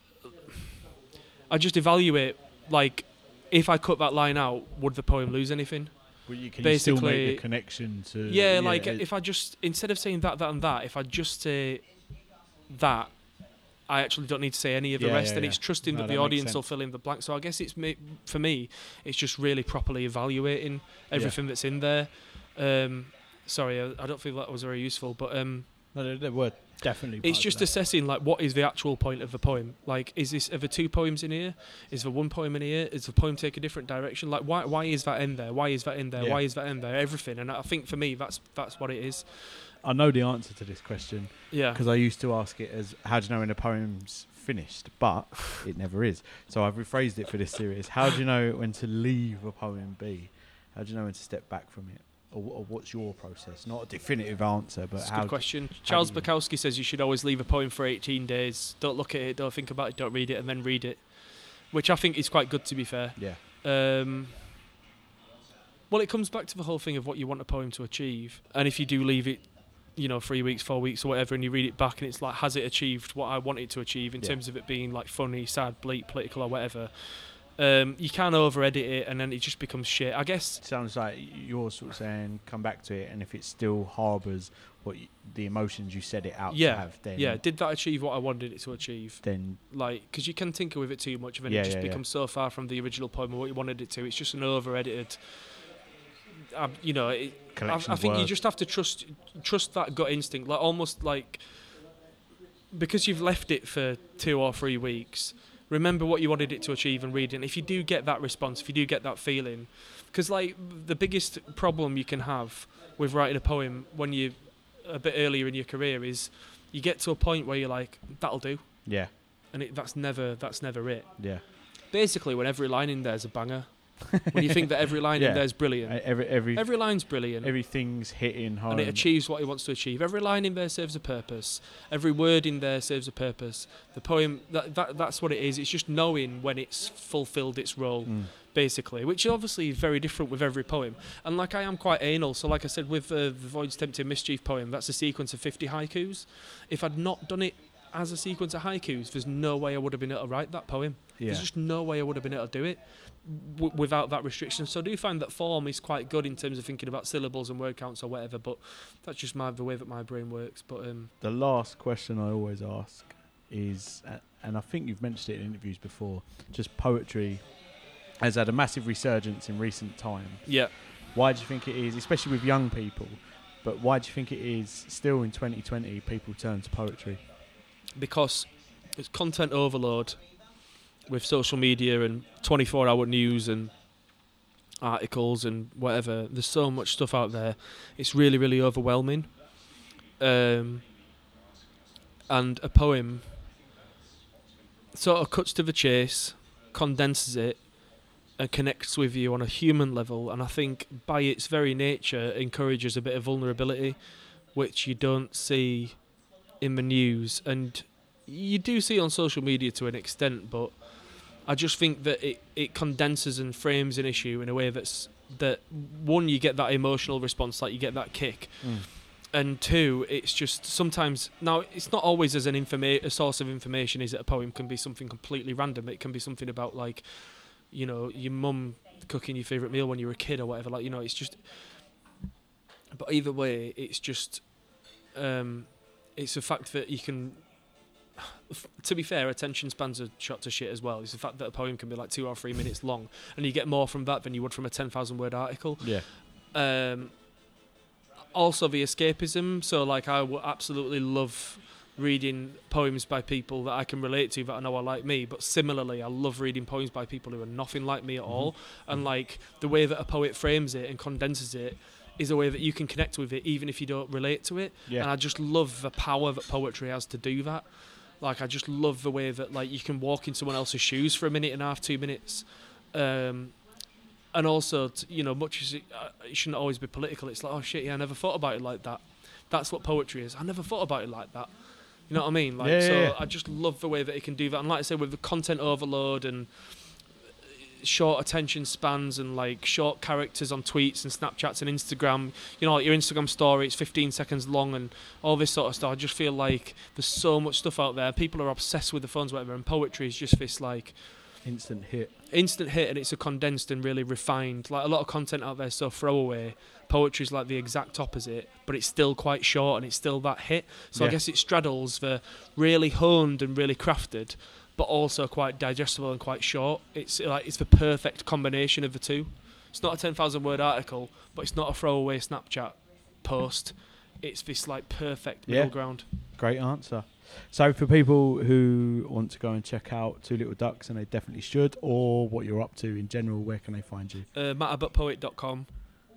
I just evaluate like if I cut that line out, would the poem lose anything? Well, you can you still make Basically- the connection to. Yeah, like it- if I just instead of saying that, that, and that, if I just say that, I actually don't need to say any of the Yeah, rest, yeah, and yeah. it's trusting No, that that the makes audience will fill in the blank. So I guess it's ma- for me, it's just really properly evaluating everything that's in there. Um, sorry, I, I don't feel that was very useful, but um, no, there, were definitely. it's just assessing like what is the actual point of the poem. Like, is this are there two poems in here? Is there one poem in here? Is the poem take a different direction? Like, why why is that in there? Why is that in there? Why is that in there? Everything, and I think for me, that's that's what it is. I know the answer to this question Yeah. because I used to ask it as "How do you know when a poem's finished?" But it never is. So I've rephrased it for this series. How do you know when to leave a poem be? How do you know when to step back from it? Or, or what's your process? Not a definitive answer, but That's a how? good question. Charles do Bukowski says you should always leave a poem for 18 days. Don't look at it, don't think about it, don't read it, and then read it. Which I think is quite good, to be fair. Yeah. Um, well, it comes back to the whole thing of what you want a poem to achieve. And if you do leave it, you know, three weeks, four weeks, or whatever, and you read it back and it's like, has it achieved what I want it to achieve in Yeah. terms of it being like funny, sad, bleak, political, or whatever? Um, you can over edit it and then it just becomes shit. I guess Sounds like you're sort of saying come back to it, and if it still harbours what you, the emotions you set it out Yeah, to have, then yeah, did that achieve what I wanted it to achieve? then like because you can tinker with it too much and then Yeah, it just yeah. becomes so far from the original poem or what you wanted it to it's just an over edited um, you know it, I, I think you just have to trust trust that gut instinct. Like almost like because you've left it for two or three weeks remember what you wanted it to achieve and read it. And if you do get that response if you do get that feeling because like the biggest problem you can have with writing a poem when you are a bit earlier in your career is you get to a point where you're like that'll do. Yeah, and it, that's never that's never it. yeah. Basically, when every line in there's a banger, when you think that every line in there's brilliant, Uh, Every every every line's brilliant, everything's hitting home. and it achieves what it wants to achieve. Every line in there serves a purpose. Every word in there serves a purpose. The poem that, that that's what it is. It's just knowing when it's fulfilled its role. Mm. Basically, which is obviously is very different with every poem. And like I am quite anal, so like I said with uh, the Void's Tempting Mischief poem, that's a sequence of 50 haikus. If I'd not done it as a sequence of haikus, there's no way I would have been able to write that poem. Yeah, There's just no way I would have been able to do it w- without that restriction. So I do find that form is quite good in terms of thinking about syllables and word counts or whatever. But that's just my the way that my brain works. But um, the last question I always ask is, uh, and I think you've mentioned it in interviews before, just poetry has had a massive resurgence in recent time. yeah, Why do you think it is, especially with young people? But why do you think it is still in 2020 people turn to poetry? because it's content overload with social media and 24-hour news and articles and whatever. There's so much stuff out there. It's really, really overwhelming. Um, and a poem sort of cuts to the chase, condenses it, and connects with you on a human level. And I think by its very nature encourages a bit of vulnerability, which you don't see in the news, and you do see on social media to an extent. But I just think that it, it condenses and frames an issue in a way that's that one you get that emotional response, like you get that kick, and two, it's just sometimes now it's not always as an informa- a source of information. Is it a poem can be something completely random. It can be something about like, you know, your mum cooking your favorite meal when you were a kid or whatever. Like you know, it's just. But either way, it's just, um, it's the fact that you can. To be fair, attention spans are shot to shit as well. It's the fact that a poem can be like two or three minutes long, and you get more from that than you would from a ten thousand word article Yeah, um, also the escapism. So like I would absolutely love reading poems by people that I can relate to that I know are like me. But similarly, I love reading poems by people who are nothing like me at all. And like the way that a poet frames it and condenses it is a way that you can connect with it even if you don't relate to it. yeah. And I just love the power that poetry has to do that. Like I just love the way that like you can walk in someone else's shoes for a minute and a half, two minutes, um, and also t- you know much as it, uh, it shouldn't always be political. It's like oh shit, yeah, I never thought about it like that. That's what poetry is. I never thought about it like that. You know what I mean? Like, Yeah, yeah, so yeah. I just love the way that it can do that. And like I said, with the content overload and short attention spans and like short characters on tweets and Snapchats and Instagram, you know, like your Instagram story, it's 15 seconds long and all this sort of stuff. I just feel like there's so much stuff out there. People are obsessed with the phones, whatever, and poetry is just this like Instant hit. instant hit and it's a condensed and really refined. Like a lot of content out there, so throwaway. Poetry's like the exact opposite, but it's still quite short and it's still that hit. So Yeah. I guess it straddles the really honed and really crafted, but also quite digestible and quite short. It's like it's the perfect combination of the two. It's not a ten thousand word article, but it's not a throwaway Snapchat post. It's this like perfect Yeah. middle ground. Great answer. So for people who want to go and check out Two Little Ducks, and they definitely should, or what you're up to in general, where can they find you? Uh, mattabbottpoet.com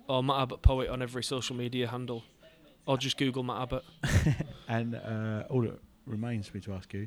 or Matt Abbott Poet on every social media handle, or just Google Matt Abbott. And uh, all that remains for me to ask you,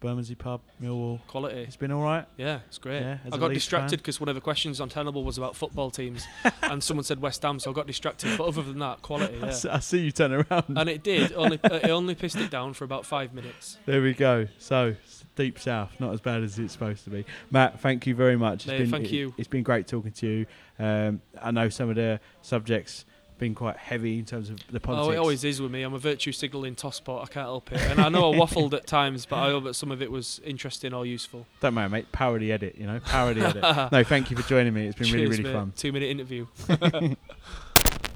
Bermondsey Pub, Millwall, Quality. it's been all right. Yeah, it's great. Yeah, I got Leeds distracted because one of the questions on Tenable was about football teams, and someone said West Ham, so I got distracted. But other than that, quality. I Yeah. s- I see you turn around. And it did. Only uh, it only pissed it down for about five minutes. There we go. So deep south, not as bad as it's supposed to be. Matt, thank you very much. No, thank it- you. It's been great talking to you. Um, I know some of the subjects been quite heavy in terms of the politics. Oh, it always is with me. I'm a virtue signalling tosspot. I can't help it. And I know I waffled at times, but I hope that some of it was interesting or useful. Don't matter, mate. Power the edit, you know. Power the edit. no, thank you for joining me. It's been really, really mate. fun. Two minute interview.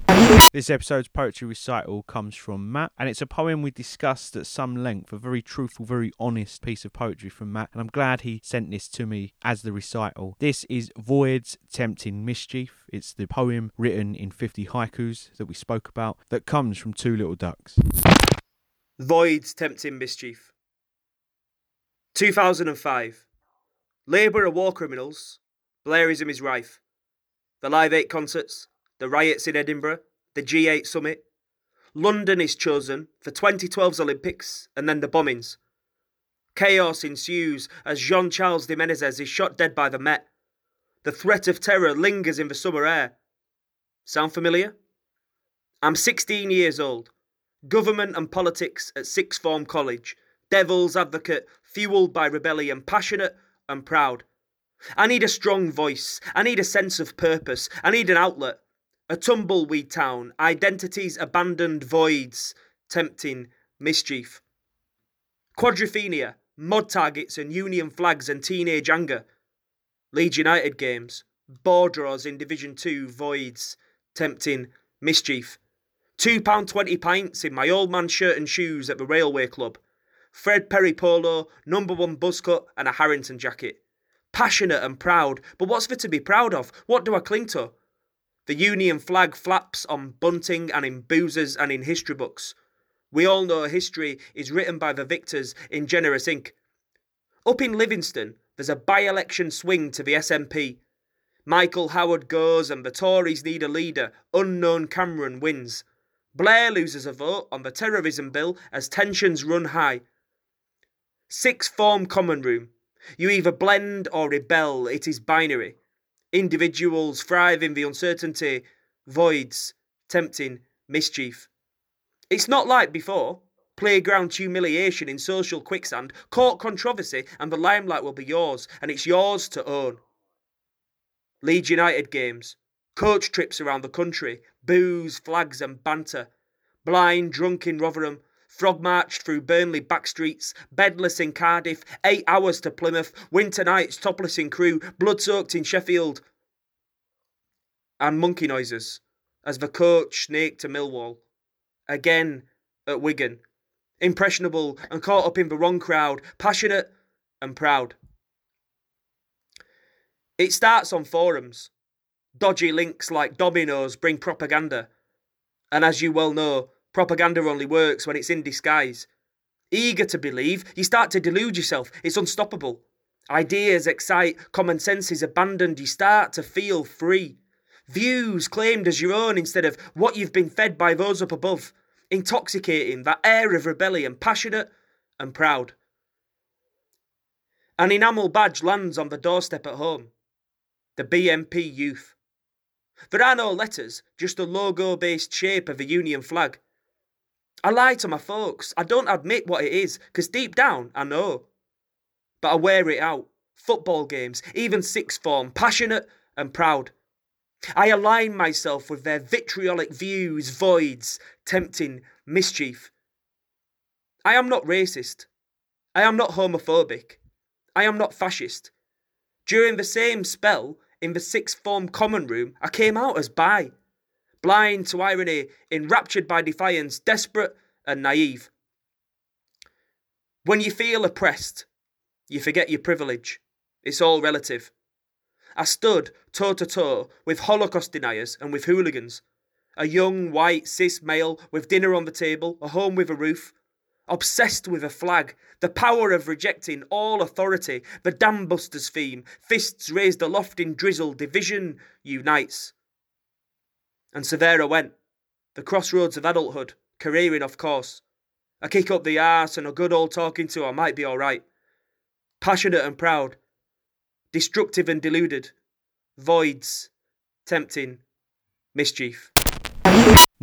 This episode's poetry recital comes from Matt, and it's a poem we discussed at some length. A very truthful, very honest piece of poetry from Matt, and I'm glad he sent this to me as the recital. This is Void's Tempting Mischief. It's the poem written in 50 haikus that we spoke about that comes from Two Little Ducks. Void's tempting mischief. 2005. Labour are war criminals. Blairism is rife. The Live 8 concerts, the riots in Edinburgh, the G8 summit. London is chosen for 2012's Olympics and then the bombings. Chaos ensues as Jean Charles de Menezes is shot dead by the Met. The threat of terror lingers in the summer air. Sound familiar? I'm 16 years old. Government and politics at sixth form college. Devil's advocate, fueled by rebellion, passionate and proud. I need a strong voice. I need a sense of purpose. I need an outlet. A tumbleweed town, identities abandoned voids, tempting mischief. Quadrophenia, mod targets and union flags and teenage anger. Leeds United games, bore draws in Division 2 voids, tempting mischief. £2.20 pints in my old man shirt and shoes at the railway club. Fred Perry polo, number one buzz cut, and a Harrington jacket. Passionate and proud, but what's there to be proud of? What do I cling to? The Union flag flaps on bunting and in boozers and in history books. We all know history is written by the victors in generous ink. Up in Livingston, there's a by election swing to the SNP. Michael Howard goes and the Tories need a leader. Unknown Cameron wins. Blair loses a vote on the terrorism bill as tensions run high. Sixth form common room. You either blend or rebel, it is binary. Individuals thrive in the uncertainty, voids, tempting mischief. It's not like before. Playground humiliation in social quicksand, court controversy, and the limelight will be yours, and it's yours to own. Leeds United games, coach trips around the country, booze, flags, and banter. Blind, drunk in Rotherham, frog marched through Burnley back streets, bedless in Cardiff, eight hours to Plymouth, winter nights topless in Crewe, blood soaked in Sheffield. And monkey noises as the coach snaked to Millwall. Again at Wigan. Impressionable and caught up in the wrong crowd, passionate and proud. It starts on forums. Dodgy links like dominoes bring propaganda. And as you well know, propaganda only works when it's in disguise. Eager to believe, you start to delude yourself. It's unstoppable. Ideas excite, common sense is abandoned, you start to feel free. Views claimed as your own instead of what you've been fed by those up above. Intoxicating, that air of rebellion, passionate and proud. An enamel badge lands on the doorstep at home. The BNP youth. There are no letters, just a logo based shape of a Union flag. I lie to my folks. I don't admit what it is, 'cause deep down I know. But I wear it out. Football games, even sixth form, passionate and proud. I align myself with their vitriolic views, voids, tempting mischief. I am not racist. I am not homophobic. I am not fascist. During the same spell, in the sixth form common room, I came out as bi. Blind to irony, enraptured by defiance, desperate and naive. When you feel oppressed, you forget your privilege. It's all relative. I stood toe to toe with Holocaust deniers and with hooligans. A young, white, cis male with dinner on the table, a home with a roof. Obsessed with a flag, the power of rejecting all authority, the dam busters theme, fists raised aloft in drizzle, division unites. And I went, the crossroads of adulthood, careering off course. A kick up the arse and a good old talking to, I might be alright. Passionate and proud, destructive and deluded, voids, tempting, mischief.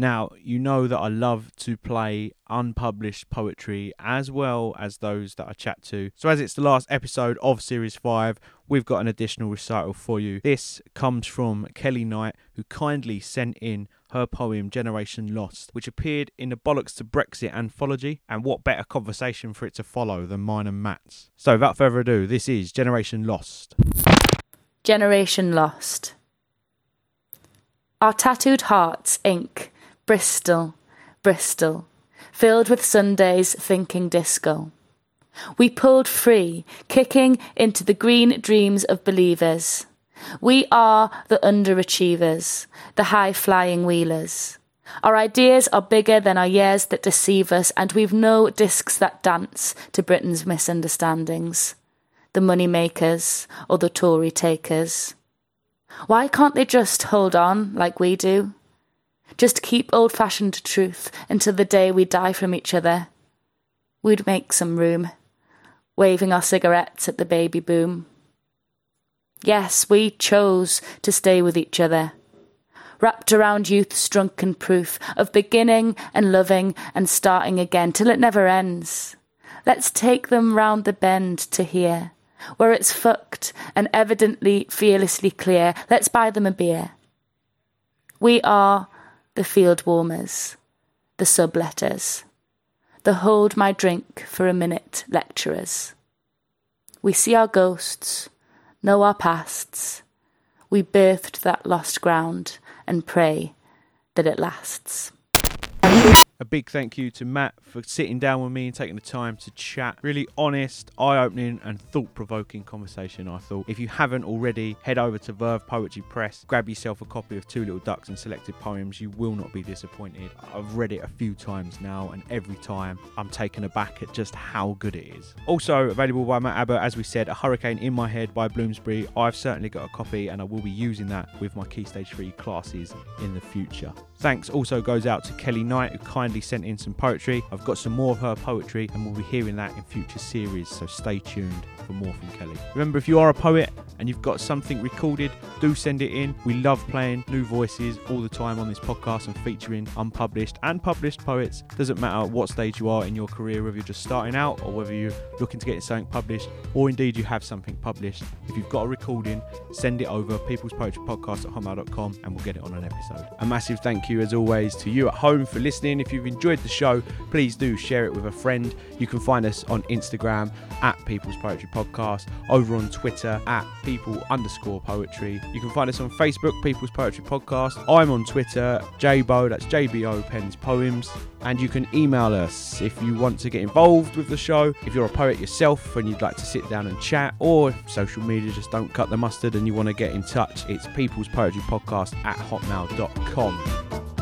Now, you know that I love to play unpublished poetry as well as those that I chat to. So, as it's the last episode of Series 5, we've got an additional recital for you. This comes from Kelly Knight, who kindly sent in her poem Generation Lost, which appeared in the Bollocks to Brexit anthology. And what better conversation for it to follow than mine and Matt's? So, without further ado, this is Generation Lost. Generation Lost. Our tattooed hearts ink Bristol, Bristol, filled with Sundays thinking disco. We pulled free, kicking into the green dreams of believers. We are the underachievers, the high flying wheelers. Our ideas are bigger than our years that deceive us, and we've no discs that dance to Britain's misunderstandings. The money makers or the Tory takers. Why can't they just hold on like we do? Just keep old fashioned truth until the day we die from each other. We'd make some room, waving our cigarettes at the baby boom. Yes, we chose to stay with each other, wrapped around youth's drunken proof of beginning and loving and starting again till it never ends. Let's take them round the bend to here, where it's fucked and evidently fearlessly clear. Let's buy them a beer. We are the field warmers, the subletters, the hold my drink for a minute lecturers. We see our ghosts, know our pasts. We birthed that lost ground and pray that it lasts. A big thank you to Matt for sitting down with me and taking the time to chat. Really honest, eye opening, and thought provoking conversation, I thought. If you haven't already, head over to Verve Poetry Press, grab yourself a copy of Two Little Ducks and Selected Poems. You will not be disappointed. I've read it a few times now, and every time I'm taken aback at just how good it is. Also available by Matt Abbott, as we said, A Hurricane in My Head by Bloomsbury. I've certainly got a copy, and I will be using that with my Key Stage 3 classes in the future. Thanks also goes out to Kelly Knight, who kindly sent in some poetry. I've got some more of her poetry, and we'll be hearing that in future series, so stay tuned for more from Kelly. Remember, if you are a poet and you've got something recorded, do send it in. We love playing new voices all the time on this podcast and featuring unpublished and published poets. Doesn't matter what stage you are in your career, whether you're just starting out or whether you're looking to get something published, or indeed you have something published. If you've got a recording, send it over people's poetry podcast at hotmail.com and we'll get it on an episode. A massive thank you, as always, to you at home for listening. If you've enjoyed the show, please do share it with a friend. You can find us on Instagram at People's Poetry Podcast, over on Twitter at People underscore Poetry. You can find us on Facebook, People's Poetry Podcast. I'm on Twitter, JBO, that's JBO Pens Poems. And you can email us if you want to get involved with the show. If you're a poet yourself and you'd like to sit down and chat, or social media just don't cut the mustard and you want to get in touch, it's People's Poetry Podcast at hotmail.com.